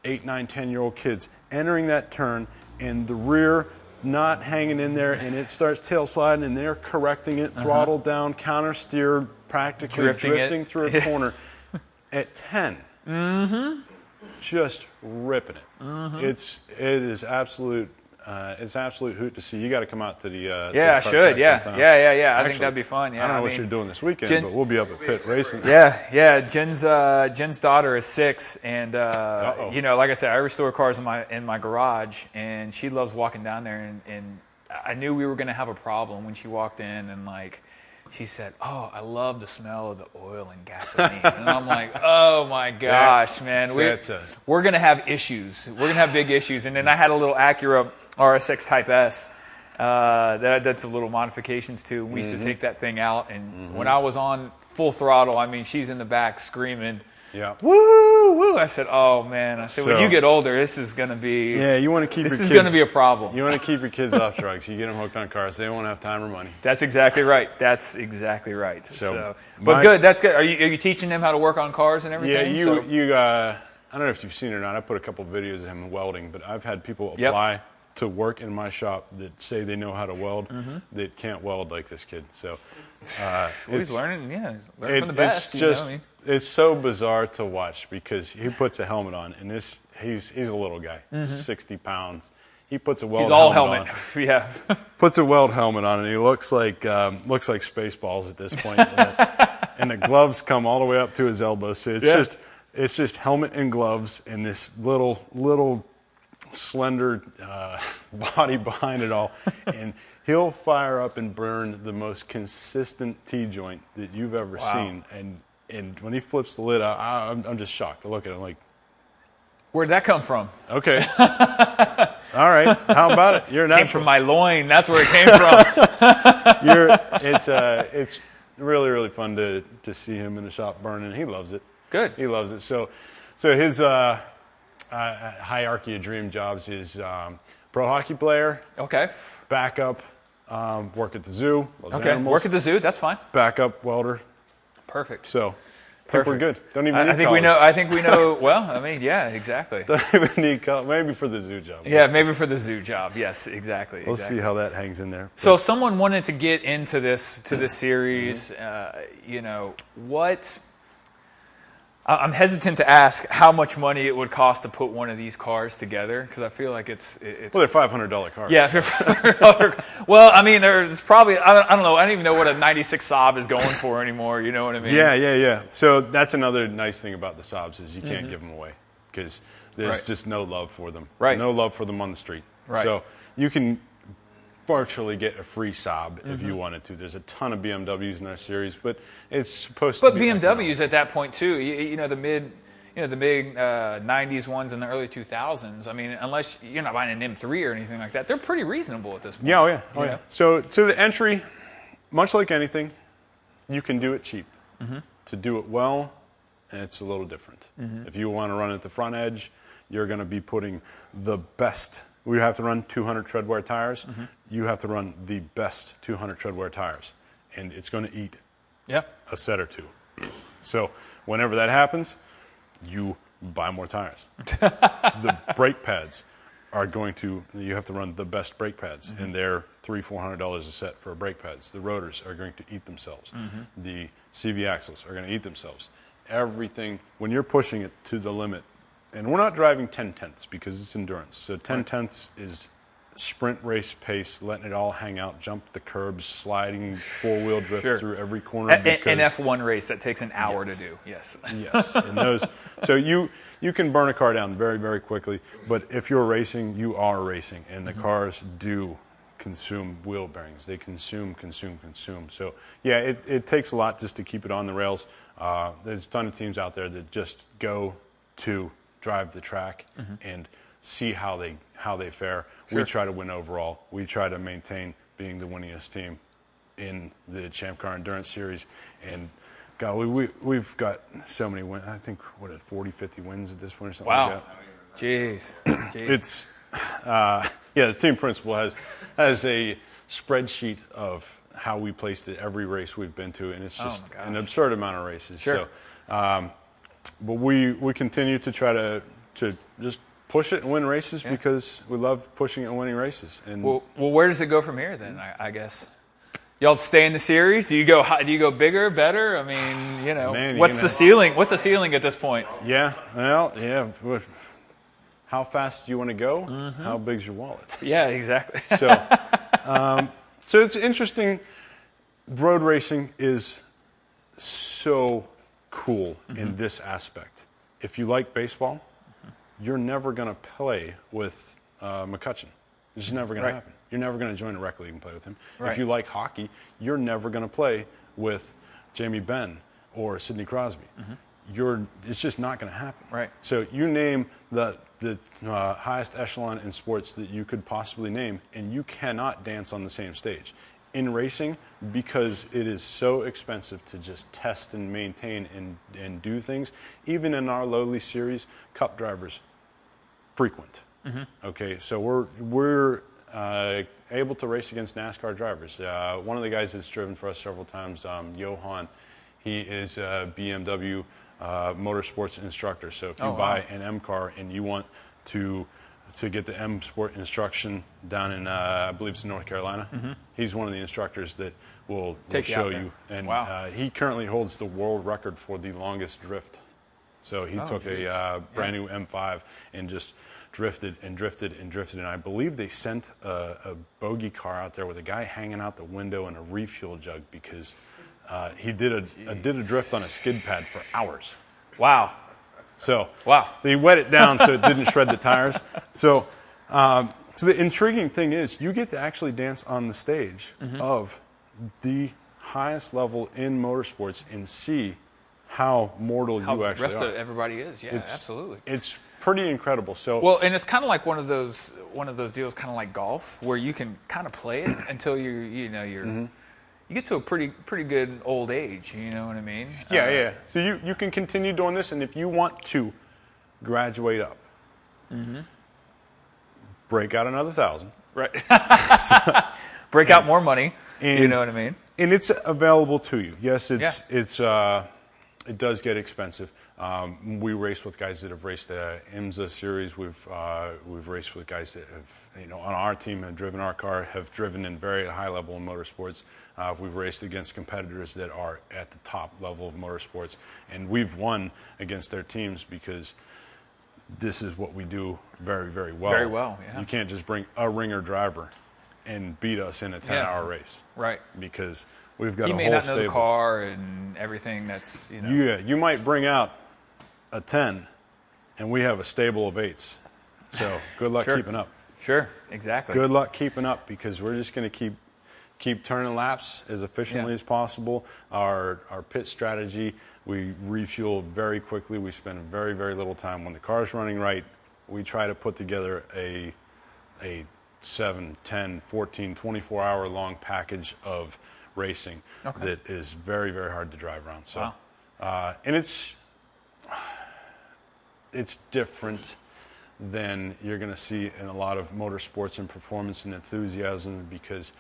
eight, nine, ten year old kids entering that turn, and the rear not hanging in there, and it starts tail sliding, and they're correcting it, throttle down, counter steer, practically Uh-huh. Drifting it. drifting through a corner at 10 Mm-hmm. just ripping it. Mm-hmm. It's it is absolute. Uh, it's absolute hoot to see. You got to come out to the. Uh, Yeah, I the kart should. Yeah, sometime. yeah, yeah, yeah. I think that'd be fun. Yeah, I don't know I what you're doing this weekend, Jen- but we'll be up at pit racing. Yeah, yeah. Jen's uh, Jen's daughter is six, and uh, you know, like I said, I restore cars in my in my garage, and she loves walking down there. And, and I knew we were going to have a problem when she walked in, and like she said, "Oh, I love the smell of the oil and gasoline," and I'm like, "Oh my gosh, man, we, a- we're going to have issues. We're going to have big issues." And then I had a little Acura RSX Type S. Uh, that did some little modifications too. We Mm-hmm. used to take that thing out, and when I was on full throttle, I mean, she's in the back screaming, Yeah. "Woo, woo!" I said, "Oh man!" I said, "When you get older, this is gonna be Yeah, you want to keep this your is kids. gonna be a problem." You want to keep your kids off drugs. You get them hooked on cars. They won't have time or money. That's exactly right. That's exactly right. So, So, but my- good. That's good. Are you are you teaching them how to work on cars and everything? Yeah, you So- you. Uh, I don't know if you've seen it or not. I put a couple of videos of him welding, but I've had people Yep. To work in my shop that say they know how to weld Mm-hmm. that can't weld like this kid. So uh, he's learning. Yeah, he's learning It- from the best. It's you know, just mean. it's so bizarre to watch because he puts a helmet on and this he's he's a little guy, sixty pounds. He puts a weld Mm-hmm. he's all helmet, helmet. yeah. puts a weld helmet on, and he looks like um, looks like Spaceballs at this point. and, the, gloves come all the way up to his elbows. So it's Yeah. just it's just helmet and gloves and this little little slender uh, body behind it all, and he'll fire up and burn the most consistent T joint that you've ever Wow. seen, and And when he flips the lid, I, I'm, I'm just shocked. I look at him like, Where'd that come from? okay, all right, how about it? You're an Came from my loin. That's where it came from. You're, it's uh, it's really really fun to to see him in the shop burning. He loves it. Good. He loves it. So, so his uh, uh, hierarchy of dream jobs is um, pro hockey player, Okay. backup, um, work at the zoo, Okay. animals, Work at the zoo. That's fine. backup welder. Perfect. So, I think we're good. Don't even. I, need I think we know. I think we know. Well, I mean, yeah, exactly. Don't even need college. Maybe for the zoo job. Yeah, maybe for the zoo job. Yes, exactly. We'll exactly. see how that hangs in there. So, if someone wanted to get into this to this series, uh, you know, what? I'm hesitant to ask how much money it would cost to put one of these cars together because I feel like it's it- it's Well, they're five hundred dollar cars. yeah. well, I mean, there's probably I don't, I don't know. I don't even know what a '96 Saab is going for anymore. You know what I mean? Yeah, yeah, yeah. So that's another nice thing about the Saabs is you can't give them away because there's Mm-hmm. Right. just no love for them. Right. No love for them on the street. Right. So you can virtually get a free if Mm-hmm. you wanted to. There's a ton of BMWs in our series, but it's supposed to But BMWs economic. at that point too. You, you know the mid, you know the big uh, '90s ones in the early 2000s. I mean, unless you're not buying an M3 or anything like that, they're pretty reasonable at this point. Yeah, oh yeah, oh Yeah. yeah. So, so the entry, much like anything, you can do it cheap. Mm-hmm. To do it well, it's a little different. If you want to run at the front edge, you're going to be putting the best. We have to run 200 treadwear tires. Mm-hmm. You have to run the best 200 treadwear tires, and it's going to eat Yeah. a set or two. So, whenever that happens, you buy more tires. the brake pads are going to you have to run the best brake pads and they're three four hundred dollars a set for brake pads the rotors are going to eat themselves the cv axles are going to eat themselves everything when you're pushing it to the limit and we're not driving 10 tenths because it's endurance so 10 tenths is sprint race pace letting it all hang out jump the curbs sliding four-wheel drift Sure. through every corner A- because An F1 race that takes an hour Yes. to do. Yes. yes, and those. So you you can burn a car down very very quickly, but if you're racing, you are racing, and the cars do consume wheel bearings. They consume, consume, consume. So yeah, it, it takes a lot just to keep it on the rails. Uh, there's a ton of teams out there that just go to drive the track and see how they how they fare. Sure. We try to win overall. We try to maintain being the winningest team in the Champ Car Endurance Series. And God, we, we, we've got so many wins. I think, what, 40, 50 wins at this point or something like Wow. that. Jeez. Jeez. It's, uh, yeah, the team principal has, has a spreadsheet of how we placed at every race we've been to, and it's Oh, just gosh. an absurd amount of races. Sure. So, um, but we, we continue to try to, to just push it and win races because we love pushing and winning races. And well, well, where does it go from here then? I, I guess. Y'all stay in the series? Do you go? Do you go bigger, better? I mean, you know, Man, you what's know- the ceiling? What's the ceiling at this point? Yeah, well, yeah. How fast do you want to go? Mm-hmm. How big's your wallet? Yeah, exactly. So, um, so it's interesting. Road racing is so cool Mm-hmm. in this aspect. If you like baseball, you're never going to play with uh, McCutchen. It's just never going Right. to happen. You're never going to join a rec league and play with him. Right. If you like hockey, you're never going to play with Jamie Benn or Sidney Crosby. You're, it's just not going to happen. Mm-hmm. Right. So you name the the uh, highest echelon in sports that you could possibly name, and you cannot dance on the same stage. In racing, because it is so expensive to just test and maintain and, and do things, even in our lowly series, cup drivers frequent. Okay, so we're we're uh, able to race against NASCAR drivers. Uh, one of the guys that's driven for us several times, um, Johan, he is a BMW uh, motorsports instructor. So if you Oh, wow. buy an M car and you want to to get the M Sport instruction down in, uh, I believe it's in North Carolina, he's one of the instructors that will, will Mm-hmm. Take you out show you. And Wow. uh, he currently holds the world record for the longest drift. So he Oh, took geez. a uh, brand new M5 and just drifted and drifted and drifted. And I believe they sent a, a bogey car out there with a guy hanging out the window and a refuel jug because uh, he did a, a did a drift on a skid pad for hours. wow. So Wow. they wet it down so it didn't shred the tires. So, um, so the intriguing thing is you get to actually dance on the stage Mm-hmm. of the highest level in motorsports and see how mortal How you actually rest are. Rest of everybody is. Yeah, it's absolutely. It's pretty incredible. So Well, and it's kind of like one of those one of those deals, kind of like golf, where you can kind of play it until you you know you're Mm-hmm. You get to a pretty pretty good old age. You know what I mean? yeah, Uh, yeah. So you you can continue doing this, and if you want to graduate up, Mm-hmm. break out another thousand. Right. Break out more money. you know what I mean? and it's available to you. Yes, it's it's uh, it does get expensive. Um, we race with guys that have raced the IMSA series. We've uh, we've raced with guys that have you know on our team have driven our car, have driven in very high level in motorsports. Uh, we've raced against competitors that are at the top level of motorsports, and we've won against their teams because this is what we do very very well. Very well, yeah. You can't just bring a ringer driver and beat us in a ten hour race Right. because we've got You a may not know stable. the car and everything. That's you know. Yeah, you might bring out a ten, and we have a stable of eights. So good luck Sure. keeping up. Sure. Exactly. Good luck keeping up because we're just going to keep keep turning laps as efficiently Yeah. as possible. Our our pit strategy, we refuel very quickly. We spend very very little time when the car's running right. We try to put together a a 7, 10, 14, 24 hour long package of racing Okay. that is very very hard to drive around. So Wow. uh, and it's it's different than you're going to see in a lot of motorsports and performance and enthusiasm because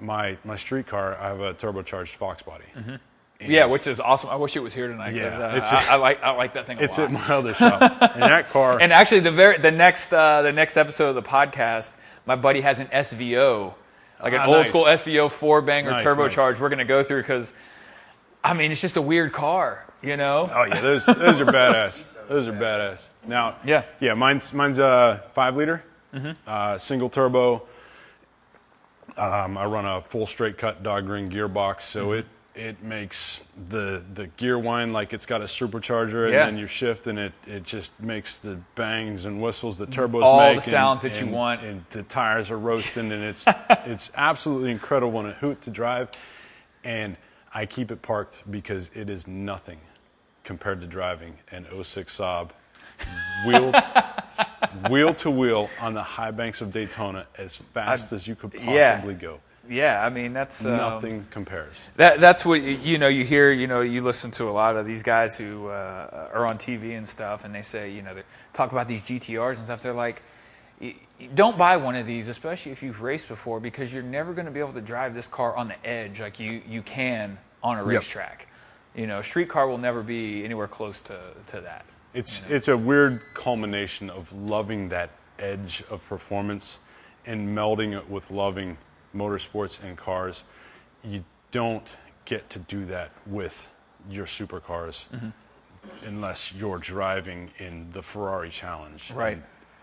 my my street car I have a turbocharged Fox body. And Yeah, which is awesome. I wish it was here tonight. Yeah, uh, it's- I, I like I like that thing a It's lot. at my other shop, and that car. And actually, the very the next uh, the next episode of the podcast, my buddy has an SVO, like an Ah, old nice. school SVO four banger Nice, turbocharged. We're gonna go through because, I mean, it's just a weird car, you know. Oh yeah, those those are badass. Those are badass. Now, Yeah. yeah, mine's mine's a five liter, uh, single turbo. Um, I run a full straight cut dog ring gearbox, so it it makes the the gear whine like it's got a supercharger, and Yeah. then you shift, and it it just makes the bangs and whistles the turbos All the sounds and, that you want. and the tires are roasting, and it's it's absolutely incredible and a hoot to drive, and I keep it parked because it is nothing compared to driving an 06 Saab wheel wheel to wheel on the high banks of Daytona as fast as you could yeah. possibly go. Yeah, I mean that's um, Nothing compares. That that's what you- you know. You hear, you know, you listen to a lot of these guys who uh, are on TV and stuff, and they say, you know, they talk about these GTRs and stuff. They're like, don't buy one of these, especially if you've raced before, because you're never going to be able to drive this car on the edge like you you can on a racetrack. You know, a street car will never be anywhere close to to that. It's it's a weird culmination of loving that edge of performance and melding it with loving motorsports and cars. You don't get to do that with your supercars unless you're driving in the Ferrari Challenge. Right.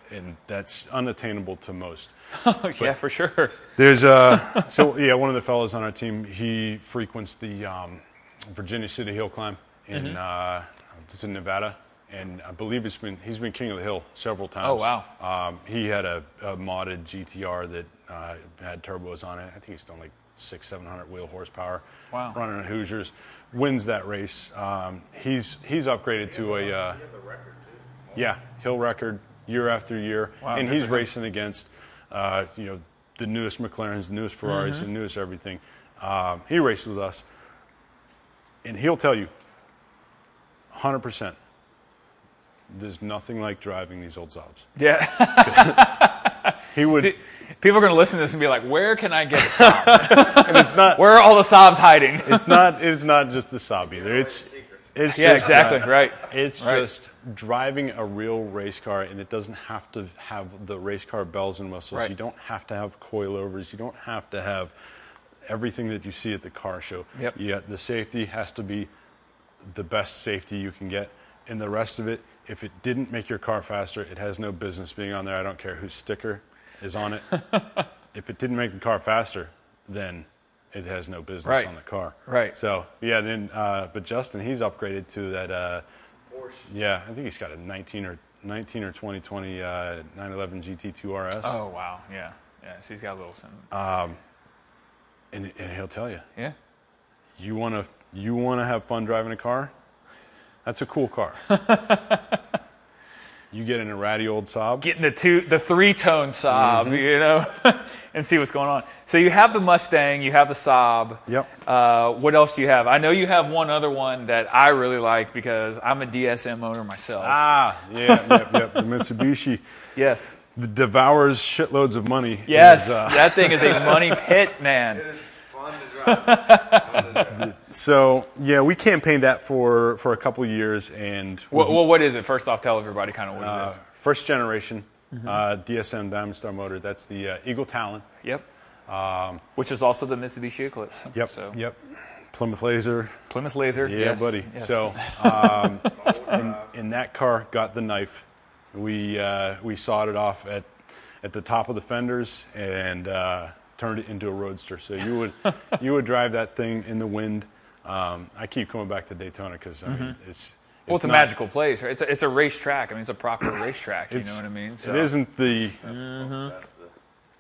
And, and that's unattainable to most. yeah, for sure. There's uh so yeah, one of the fellows on our team, he frequents the um, Virginia City Hill Climb in Mm-hmm. uh, it's in Nevada, and I believe he's been he's been king of the hill several times. Oh, wow. Um, he had a, a modded GTR that uh, had turbos on it. I think he's done like six seven hundred wheel horsepower. Wow. Running a Hoosiers, wins that race. Um, he's he's upgraded to a uh, yeah hill record year after year, Wow, and he's for him. racing against uh, you know the newest McLarens, the newest Ferraris, Mm-hmm. the newest everything. Um, he races with us, and he'll tell you, hundred percent. There's nothing like driving these old Saabs. Yeah, He would. people are going to listen to this and be like, "Where can I get a Saab? and it's not. Where are all the Saabs hiding?" It's not. It's not just the Saab either. It's. It's yeah, just uh, exactly. that- Right. It's Right. just driving a real race car, and it doesn't have to have the race car bells and whistles. Right. You don't have to have coilovers. You don't have to have everything that you see at the car show. Yep. Yeah, the safety has to be the best safety you can get, and the rest of it, if it didn't make your car faster, it has no business being on there. I don't care whose sticker is on it. if it didn't make the car faster, then it has no business Right. on the car. Right. So yeah, then uh, but Justin, he's upgraded to that. Uh, Porsche. yeah, I think he's got a 19 or 19 or 2020 uh, 911 GT2 RS, Oh wow, yeah, yeah. So he's got a little some. and, and he'll tell you, yeah, you want to you want to have fun driving a car, That's a cool car. you get in a ratty old Saab. Getting the two, the three tone Saab, Mm-hmm. you know, and see what's going on. So you have the Mustang, you have the Saab. Yep. Uh, what else do you have? I know you have one other one that I really like because I'm a DSM owner myself. Ah, yeah, yep, yep. The Mitsubishi yes. that devours shitloads of money. Yes, is, uh, that thing is a money pit, man. It is fun to drive. so yeah, we campaigned that for for a couple years, and Well, well, what is it? First off, tell everybody kind of what it uh, is. first generation Mm-hmm. uh, DSM Diamond Star motor. That's the uh, Eagle Talon. Yep. Which is also the Mitsubishi Eclipse. Um, Yep, So yep. Plymouth Laser. Plymouth Laser. Yeah, yes, buddy. yes. So, um, in, in that car, got the knife. We uh, we sawed it off at at the top of the fenders and uh, turned it into a roadster. So you would you would drive that thing in the wind. Um, I keep coming back to Daytona because I mean it's. Mm-hmm. well, it's a magical place. Right? It's a, it's a racetrack. I mean, it's a proper racetrack. You know what I mean? So. It isn't the. That's the,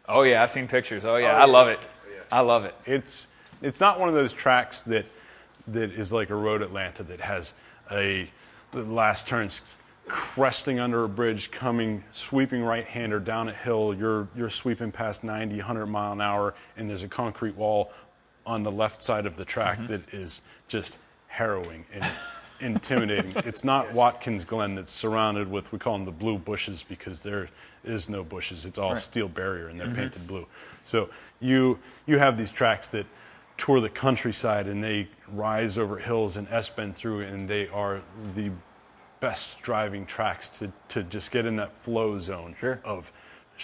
Oh yeah, I've seen pictures. Oh yeah, I love it. I love it. It's it's not one of those tracks that that is like a road Atlanta that has a the last turns cresting under a bridge, coming sweeping right hander down a hill. You're you're sweeping past 90, 100 mile an hour, and there's a concrete wall on the left side of the track mm-hmm. that is just harrowing and intimidating. It's not Watkins Glen that's surrounded with we call them the blue bushes because there is no bushes. It's all steel barrier and they're mm-hmm. painted blue. So you you have these tracks that tour the countryside and they rise over hills and S bend through and they are the best driving tracks to, to just get in that flow zone Sure. of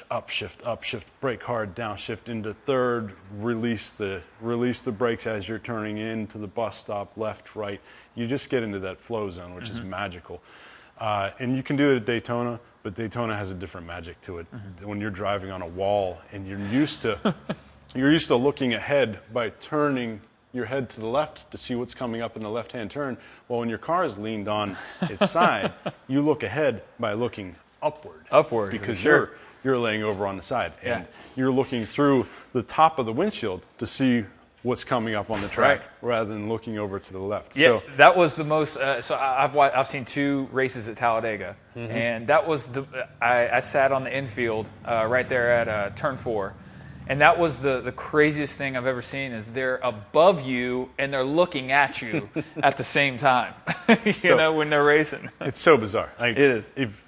upshift, upshift, brake hard, downshift into third, release the release the brakes as you're turning into the bus stop, left, right. You just get into that flow zone, which is magical. Uh, and you can do it at Daytona, but Daytona has a different magic to it. When you're driving on a wall and you're used to you're used to looking ahead by turning your head to the left to see what's coming up in the left-hand turn. Well, when your car is leaned on its side, you look ahead by looking upward. Upward, because sure. you're you're laying over on the side Yeah. and you're looking through the top of the windshield to see what's coming up on the track Right. rather than looking over to the left. Yeah, So that was the most. Uh, so I've I've seen two races at Talladega, Mm-hmm. and that was the. I, I sat on the infield uh, right there at uh, turn four, and that was the the craziest thing I've ever seen. Is they're above you and they're looking at you at the same time. you So- know when they're racing. It's so bizarre. Like, It is. If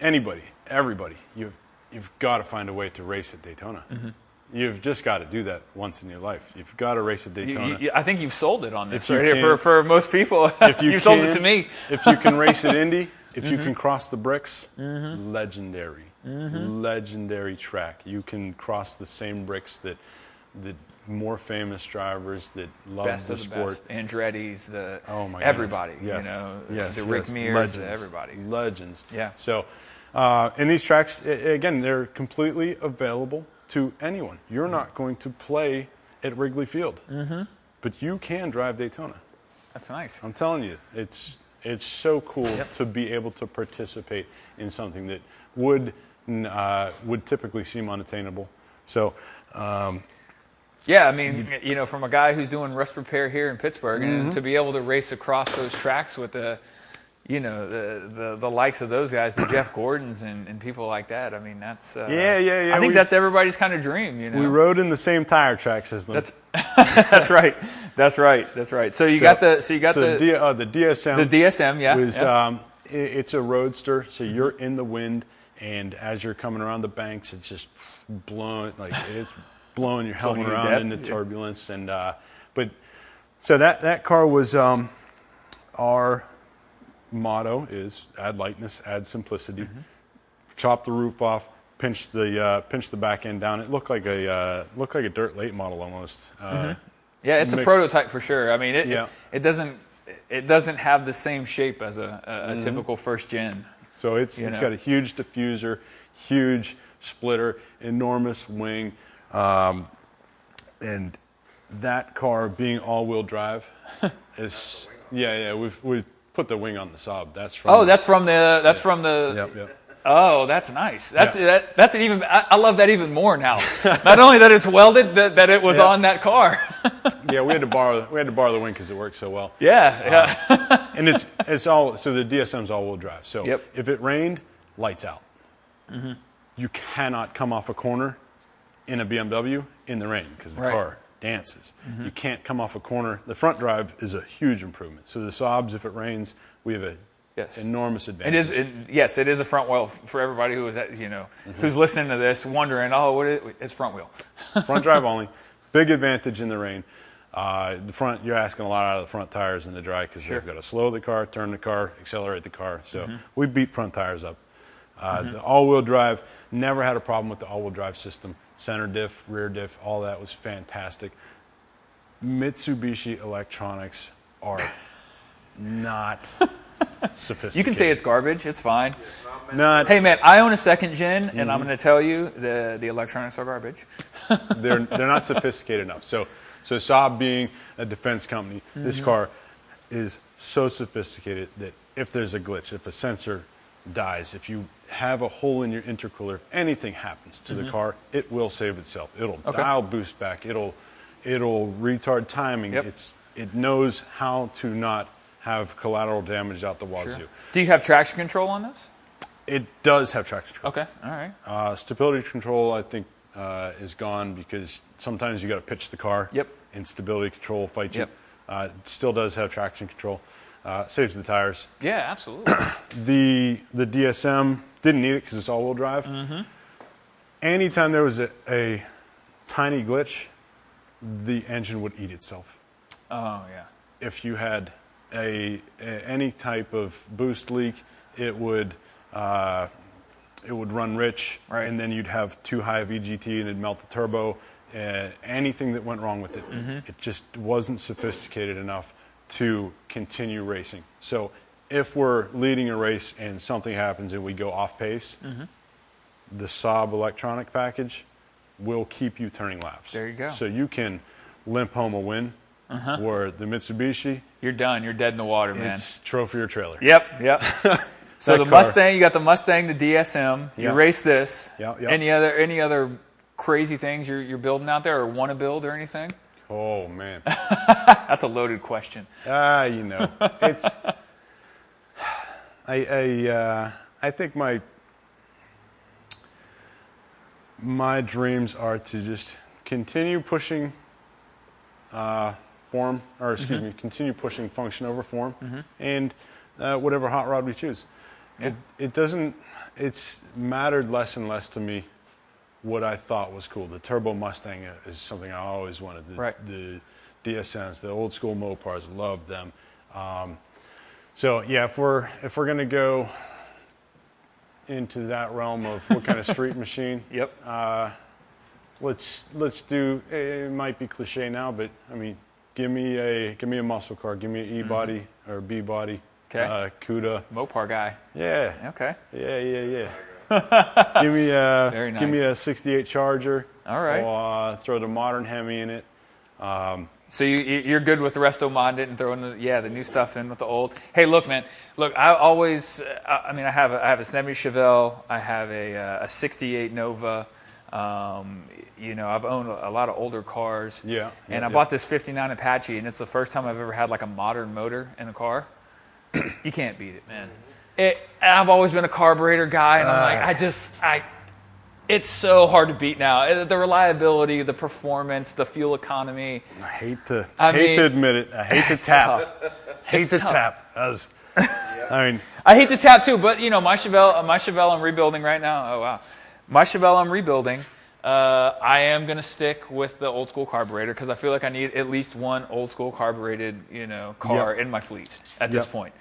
anybody, everybody, you've you've got to find a way to race at Daytona. Mm-hmm. You've just got to do that once in your life. You've got to race at Daytona. you- I think you've sold it on this you right here for, for most people. if you sold it to me. Mm-hmm. if you can race at Indy, if you can cross the bricks, legendary, legendary track. You can cross the same bricks that the more famous drivers that love Best the the sport. best. Andretti's, the Oh my everybody. goodness. Yes. You know, yes. the Rick yes. Mears, Legends. everybody. Legends. Yeah. So, uh, and these tracks, again, they're completely available to anyone. You're not going to play at Wrigley Field, mm-hmm. but you can drive Daytona. That's nice. I'm telling you, it's it's so cool to be able to participate in something that would uh, would typically seem unattainable. So, um, Yeah, I mean, you know, from a guy who's doing rust repair here in Pittsburgh, Mm-hmm. and to be able to race across those tracks with the, you know, the the, the likes of those guys, the Jeff Gordons and, and people like that. I mean, that's uh, Yeah, yeah, yeah, I think we- that's everybody's kind of dream. You know, we rode in the same tire tracks as them. that's that's right. That's right. That's right. So you So- got the so you got so the D- uh, the DSM. the DSM, yeah. was yeah. um, i it's a roadster, so you're in the wind, and as you're coming around the banks, it's just blowing like it's blowing your helmet Blowing you to around into yeah. turbulence, and uh, but so that that car was um, our motto is add lightness, add simplicity, Mm-hmm. chop the roof off. Pinch the uh, pinch the back end down. It looked like a uh, looked like a dirt late model almost. Uh, yeah, it's a prototype for sure. I mean, it, Yeah. it it doesn't it doesn't have the same shape as a, a, Mm-hmm. a typical first gen. So it's You it's know? got a huge diffuser, huge splitter, enormous wing, um, and that car being all-wheel drive is yeah yeah we've we put the wing on the Saab. That's from Oh, that's from the that's from the yep yep Oh, that's nice. That's Yeah. that, that's an even. I, I love that even more now. Not only that it's welded, that, that it was Yeah. on that car. Yeah, we had to borrow we had to borrow the wing because it worked so well. yeah, yeah. And it's it's all so the DSM's all wheel drive. So Yep. if it rained, lights out. You cannot come off a corner in a BMW in the rain because the Right. Mm-hmm. car dances. You can't come off a corner. The front drive is a huge improvement. So the Saabs, if it rains, we have a Yes. enormous advantage. is. It, yes, it is a front wheel for everybody who is at, you know who's listening to this, wondering, oh, what is it's front wheel. front drive only. Big advantage in the rain. Uh, the front, you're asking a lot out of the front tires in the dry because Sure. they've got to slow the car, turn the car, accelerate the car. So Mm-hmm. we beat front tires up. Uh, The all-wheel drive never had a problem with the all-wheel drive system. Center diff, rear diff, all that was fantastic. Mitsubishi electronics are not sophisticated. You can say it's garbage. It's fine. not. Hey man, I own a second gen, and Mm-hmm. I'm going to tell you the the electronics are garbage. they're they're not sophisticated enough. So so Saab being a defense company, this car is so sophisticated that if there's a glitch, if a sensor dies, if you have a hole in your intercooler, if anything happens to the car, it will save itself. It'll Okay. dial boost back. It'll it'll retard timing. Yep. It's it knows how to not have collateral damage out the wazoo. Do you have traction control on this? It does have traction control. Okay, all right. Uh, stability control, I think, uh, is gone because sometimes you got to pitch the car. Yep. And stability control will fight you. Yep. Uh, it still does have traction control. Uh, saves the tires. Yeah, absolutely. The the DSM didn't need it because it's all-wheel drive. Mm-hmm. Anytime there was a, a tiny glitch, the engine would eat itself. oh yeah. If you had a, a any type of boost leak, it would uh, it would run rich, Right. and then you'd have too high of EGT and it'd melt the turbo. Uh, anything that went wrong with it, Mm-hmm. it just wasn't sophisticated enough to continue racing. So if we're leading a race and something happens and we go off pace, Mm-hmm. the Saab electronic package will keep you turning laps. There you go. So you can limp home a win. Uh-huh. Where the Mitsubishi, You're done. You're dead in the water, man. it's trophy or trailer. Yep, yep. so the car. Mustang, you got the Mustang, the DSM. You race this. Yeah, yeah. Any other any other crazy things you're you're building out there or want to build or anything? Oh man, That's a loaded question. ah, you know, it's. I I uh, I think my my dreams are to just continue pushing uh, form, or excuse me, continue pushing function over form, and uh, whatever hot rod we choose. It it doesn't. It's mattered less and less to me what I thought was cool. The Turbo Mustang is something I always wanted. The, Right. the DSMs, the old school Mopars, loved them. Um, so yeah, if we're if we're gonna go into that realm of what kind of street machine, Yep. let's let's do. It might be cliche now, but I mean, give me a give me a muscle car, give me an E body or B body, Mm-hmm. Okay. uh, CUDA, Mopar guy. yeah, Okay. yeah, yeah, yeah. give me a Very give me a '68 Charger. All right. Or, uh, throw the modern Hemi in it. So you you- you're good with the resto mod and throwing the yeah the new stuff in with the old. Hey, look, man. Look, I always. I I mean, I have a, I have a semi Chevelle. I have a uh, a '68 Nova. Um, you know, I've owned a lot of older cars. Yeah, And yeah, I yeah. bought this '59 Apache, and it's the first time I've ever had like a modern motor in a car. you can't beat it, man. It, I've always been a carburetor guy, and I'm like, I just I. It's so hard to beat now. Uh, The reliability, the performance, the fuel economy. I hate to I hate mean- to admit it. I hate to tap. tough. Hate It's to tough. tap. Was, I mean, I hate to tap too, but you know my Chevelle, uh, my Chevelle I'm rebuilding right now. Oh wow, my Chevelle I'm rebuilding. Uh, I am gonna stick with the old school carburetor because I feel like I need at least one old school carbureted, you know, car Yep. in my fleet at this point.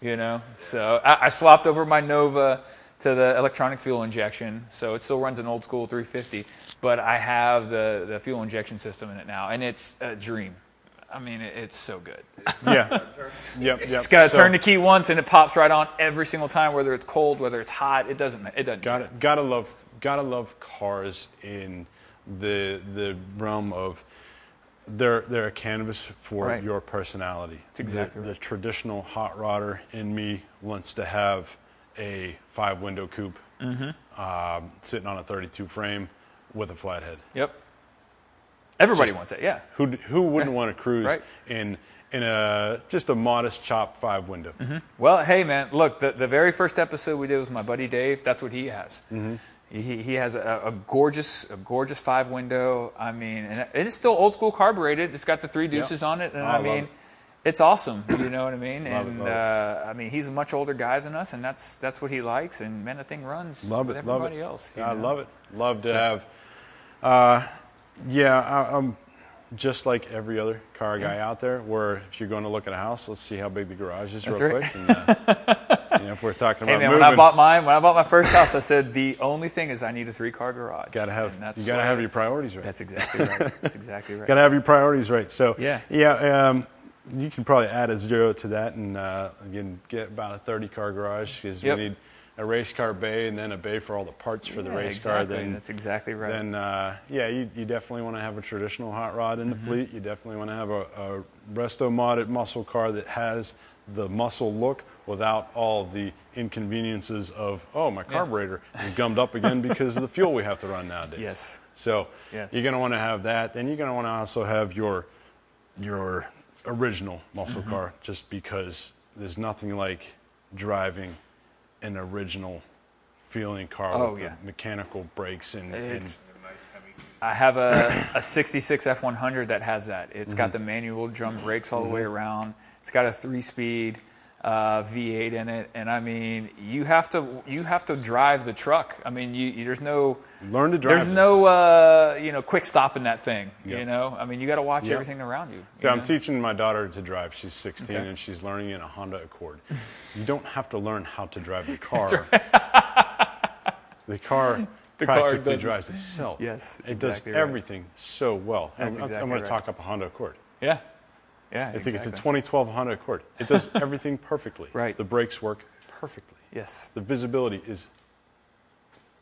You know, so I, I swapped over my Nova to the electronic fuel injection, so it still runs an old school 350, but I have the the fuel injection system in it now, and it's a dream. I mean, it, it's so good. yeah. Yep. It's yep. got to So, turn the key once and it pops right on every single time, whether it's cold, whether it's hot. It doesn't. It doesn't. Gotta gotta love gotta love cars in the the realm of they're they're a canvas for Right. your personality. exactly the, right. the traditional hot rodder in me wants to have a five window coupe, Mm-hmm. um, sitting on a 32 frame with a flathead. Yep. Everybody wants it. Yeah. Who who wouldn't want to cruise Right. in in a just a modest chop five window? Well, hey, man, look, the, the very first episode we did was my buddy Dave. That's what he has. Mm-hmm. He, he has a, a gorgeous a gorgeous five window. I mean, and it is still old school carbureted. It's got the three deuces on it, and Oh, I I mean, it. it's awesome. You know what I mean? Love it, and love it. Uh, I mean, he's a much older guy than us, and that's that's what he likes. And man, the thing runs. Love with it, love everybody it. else. I know? love it. Love to So- have. Uh, yeah, I, I'm just like every other car guy out there. Where if you're going to look at a house, let's see how big the garage is That's real right. quick. And, uh, you know, if we're talking Hey about man, moving, when I bought mine, when I bought my first house, I said the only thing is I need a three car garage. gotta have you gotta have your priorities right. That's exactly right. That's exactly right. Gotta have your priorities right. So Yeah. yeah. Um, you can probably add a zero to that, and uh, again, get about a 30 car garage because Yep. we need a race car bay and then a bay for all the parts for the Yeah, race car. Then that's exactly right. then uh, yeah, you, you definitely want to have a traditional hot rod in the Mm-hmm. fleet. You definitely want to have a, a resto modded muscle car that has the muscle look without all the inconveniences of oh my carburetor is gummed up again because of the fuel we have to run nowadays. Yes. So Yes. you're going to want to have that. Then you're going to want to also have your your original muscle Mm-hmm. car, just because there's nothing like driving an original feeling car Oh, with yeah. the mechanical brakes and, and I have a, a 66 F100 that has that. It's Mm-hmm. got the manual drum brakes all the way around. It's got a three-speed uh, V8 in it, and I mean, you have to you have to drive the truck. I mean, you, you there's no learn to drive. there's no uh, you know quick stop in that thing. Yeah. You know, I mean, you got to watch Yeah. everything around you. you Yeah, I'm teaching my daughter to drive. She's 16 Okay. and she's learning in a Honda Accord. you don't have to learn how to drive the car. the car The car practically it. drives itself. Yes, it exactly does right. everything so well. That's I'm, I'm going right. to talk up a Honda Accord. Yeah, yeah. I think it's a 2012 Honda Accord. It does everything perfectly. Right. The brakes work perfectly. Yes. The visibility is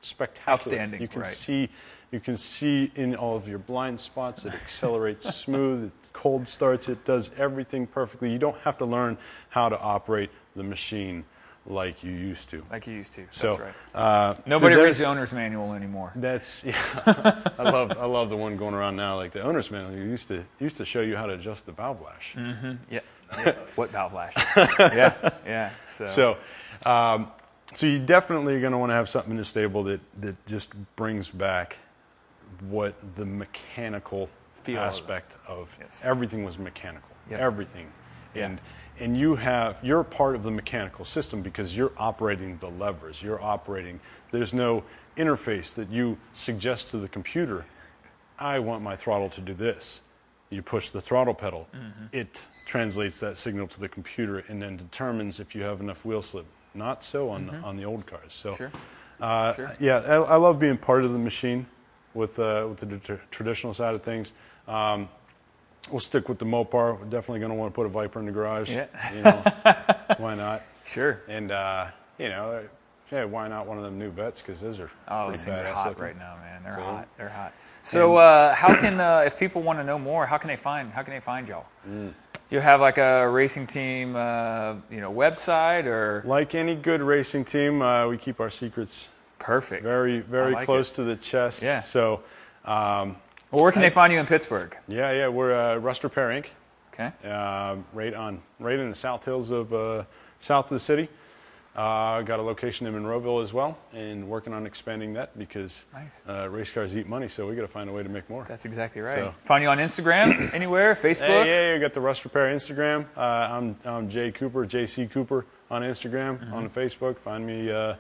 spectacular. Outstanding, You can right. see you can see in all of your blind spots. It accelerates smooth. It cold starts. It does everything perfectly. You don't have to learn how to operate the machine like you used to. Like you used to. So That's right. uh, Nobody there's- reads the owner's manual anymore. That's yeah. I love I love the one going around now. Like the owner's manual you used to used to show you how to adjust the valve lash. Yeah. what valve lash? yeah, yeah. So, So, um, so you definitely are going to want to have something in the stable that, that just brings back what the mechanical Feel of aspect of Yes. everything was mechanical. Yep. Everything, Yeah. and and you have you're part of the mechanical system because you're operating the levers. You're operating. There's no interface that you suggest to the computer. I want my throttle to do this. You push the throttle pedal. Mm-hmm. It translates that signal to the computer and then determines if you have enough wheel slip. Not so on on the old cars. So, Mm-hmm. Sure. uh, Sure. yeah, I, I love being part of the machine with uh, with the tr- traditional side of things. Um, we'll stick with the Mopar. We're definitely going to want to put a Viper in the garage. Yeah. You know, why not? sure. And uh, you know, yeah, why not one of them new Vettes? Because those are Oh, these things are hot looking. right now, man. They're So- hot. They're hot. So, uh, how can uh, if people want to know more, how can they find how can they find y'all? Mm. You have like a racing team, uh, you know, website or Like any good racing team, uh, we keep our secrets perfect. very, very like close it. to the chest. Yeah. So, um, Well, where can they find you in Pittsburgh? yeah, yeah, we're uh, Rust Repair Inc. Okay. uh, right on, right in the South Hills of uh, south of the city. Uh, got a location in Monroeville as well, and working on expanding that because Nice. uh, race cars eat money, so we got to find a way to make more. That's exactly right. So- Find you on Instagram, anywhere, Facebook. Hey, yeah, yeah, got the Rust Repair Instagram. Uh, I'm, I'm Jay Cooper, JC Cooper on Instagram, Mm-hmm. on Facebook. Find me, uh,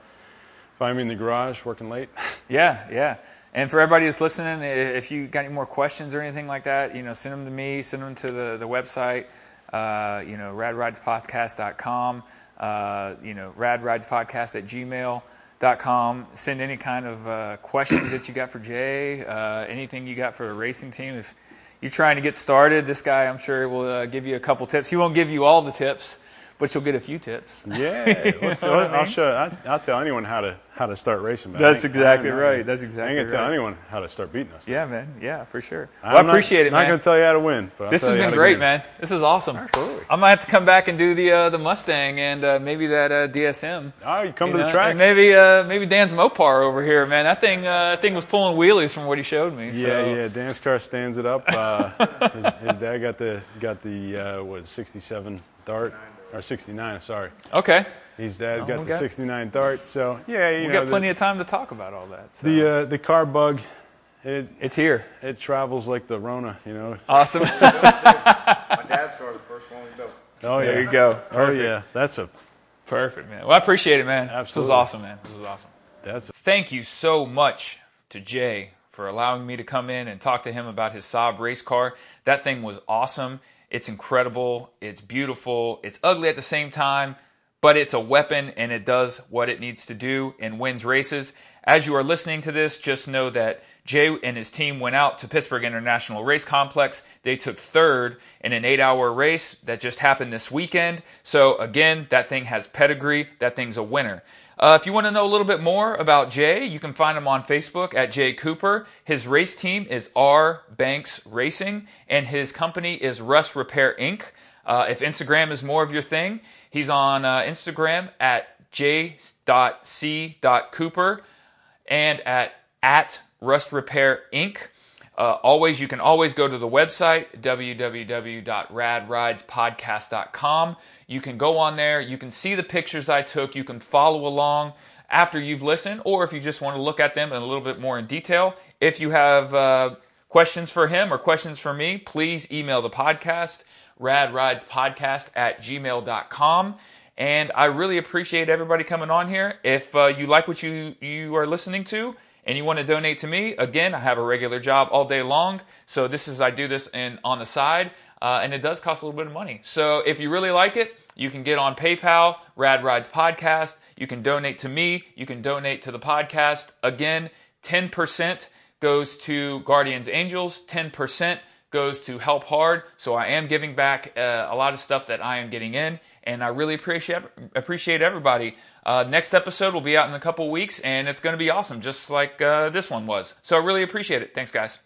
find me in the garage working late. Yeah, yeah. And for everybody that's listening, if you got any more questions or anything like that, you know, send them to me, send them to the, the website, uh, you know, radridespodcast.com, uh, you know, radridespodcast at gmail.com. Send any kind of uh, questions that you got for Jay, uh, anything you got for a racing team. If you're trying to get started, this guy, I'm sure, will uh, give you a couple tips. He won't give you all the tips, but you'll get a few tips. Yeah, I'll, I'll show. I, I'll tell anyone how to how to start racing. That's exactly right. That's exactly. I ain't gonna tell anyone how to start beating us. Yeah, man. Yeah, for sure. Well, I not- appreciate it, Not man. gonna tell you how to win. But This has been great, man. This is awesome. Absolutely. I'm gonna have to come back and do the uh, the Mustang and uh, maybe that uh, DSM. Oh, you come You to know, the track. and maybe uh, maybe Dan's Mopar over here, man. That thing uh, that thing was pulling wheelies from what he showed me. Yeah, so. yeah. Dan's car stands it up. Uh, his, his dad got the got the uh, what 67 Dart or 69. Sorry, Okay, his dad's got we the got- 69 Dart. So yeah, you we know got the, plenty of time to talk about all that. so. the uh, the car bug. It it's here. it travels like the Rona, you know. Awesome. My dad's car, the first one we built. Oh yeah. there you go. Oh yeah. That's a Perfect, man. Well, I appreciate it, man. Absolutely, This was awesome, man. This was awesome. that's a, Thank you so much to Jay for allowing me to come in and talk to him about his Saab race car. That thing was awesome. It's incredible. It's beautiful. It's ugly at the same time, but it's a weapon and it does what it needs to do and wins races. As you are listening to this, just know that Jay and his team went out to Pittsburgh International Race Complex. They took third in an eight hour race that just happened this weekend. So, again, that thing has pedigree. That thing's a winner. Uh, if you want to know a little bit more about Jay, you can find him on Facebook at Jay Cooper. His race team is R Banks Racing, and his company is Rust Repair Inc. Uh, if Instagram is more of your thing, he's on uh, Instagram at j.c.cooper and at at Rust Repair Inc. Uh, always, you can always go to the website www.radridespodcast.com. You can go on there. You can see the pictures I took. You can follow along after you've listened, or if you just want to look at them in a little bit more in detail. If you have uh, questions for him or questions for me, please email the podcast radridespodcast at gmail.com. And I really appreciate everybody coming on here. If uh, you like what you, you are listening to and you want to donate to me, again, I have a regular job all day long. So this is, I do this in, on the side, uh, and it does cost a little bit of money. So if you really like it, you can get on PayPal, Rad Rides Podcast. You can donate to me. You can donate to the podcast. Again, 10% goes to Guardians Angels, 10% goes to Help Hard. So I am giving back uh, a lot of stuff that I am getting in, and I really appreciate appreciate everybody. Uh, next episode will be out in a couple weeks, and it's going to be awesome, just like uh, this one was. So I really appreciate it. Thanks, guys.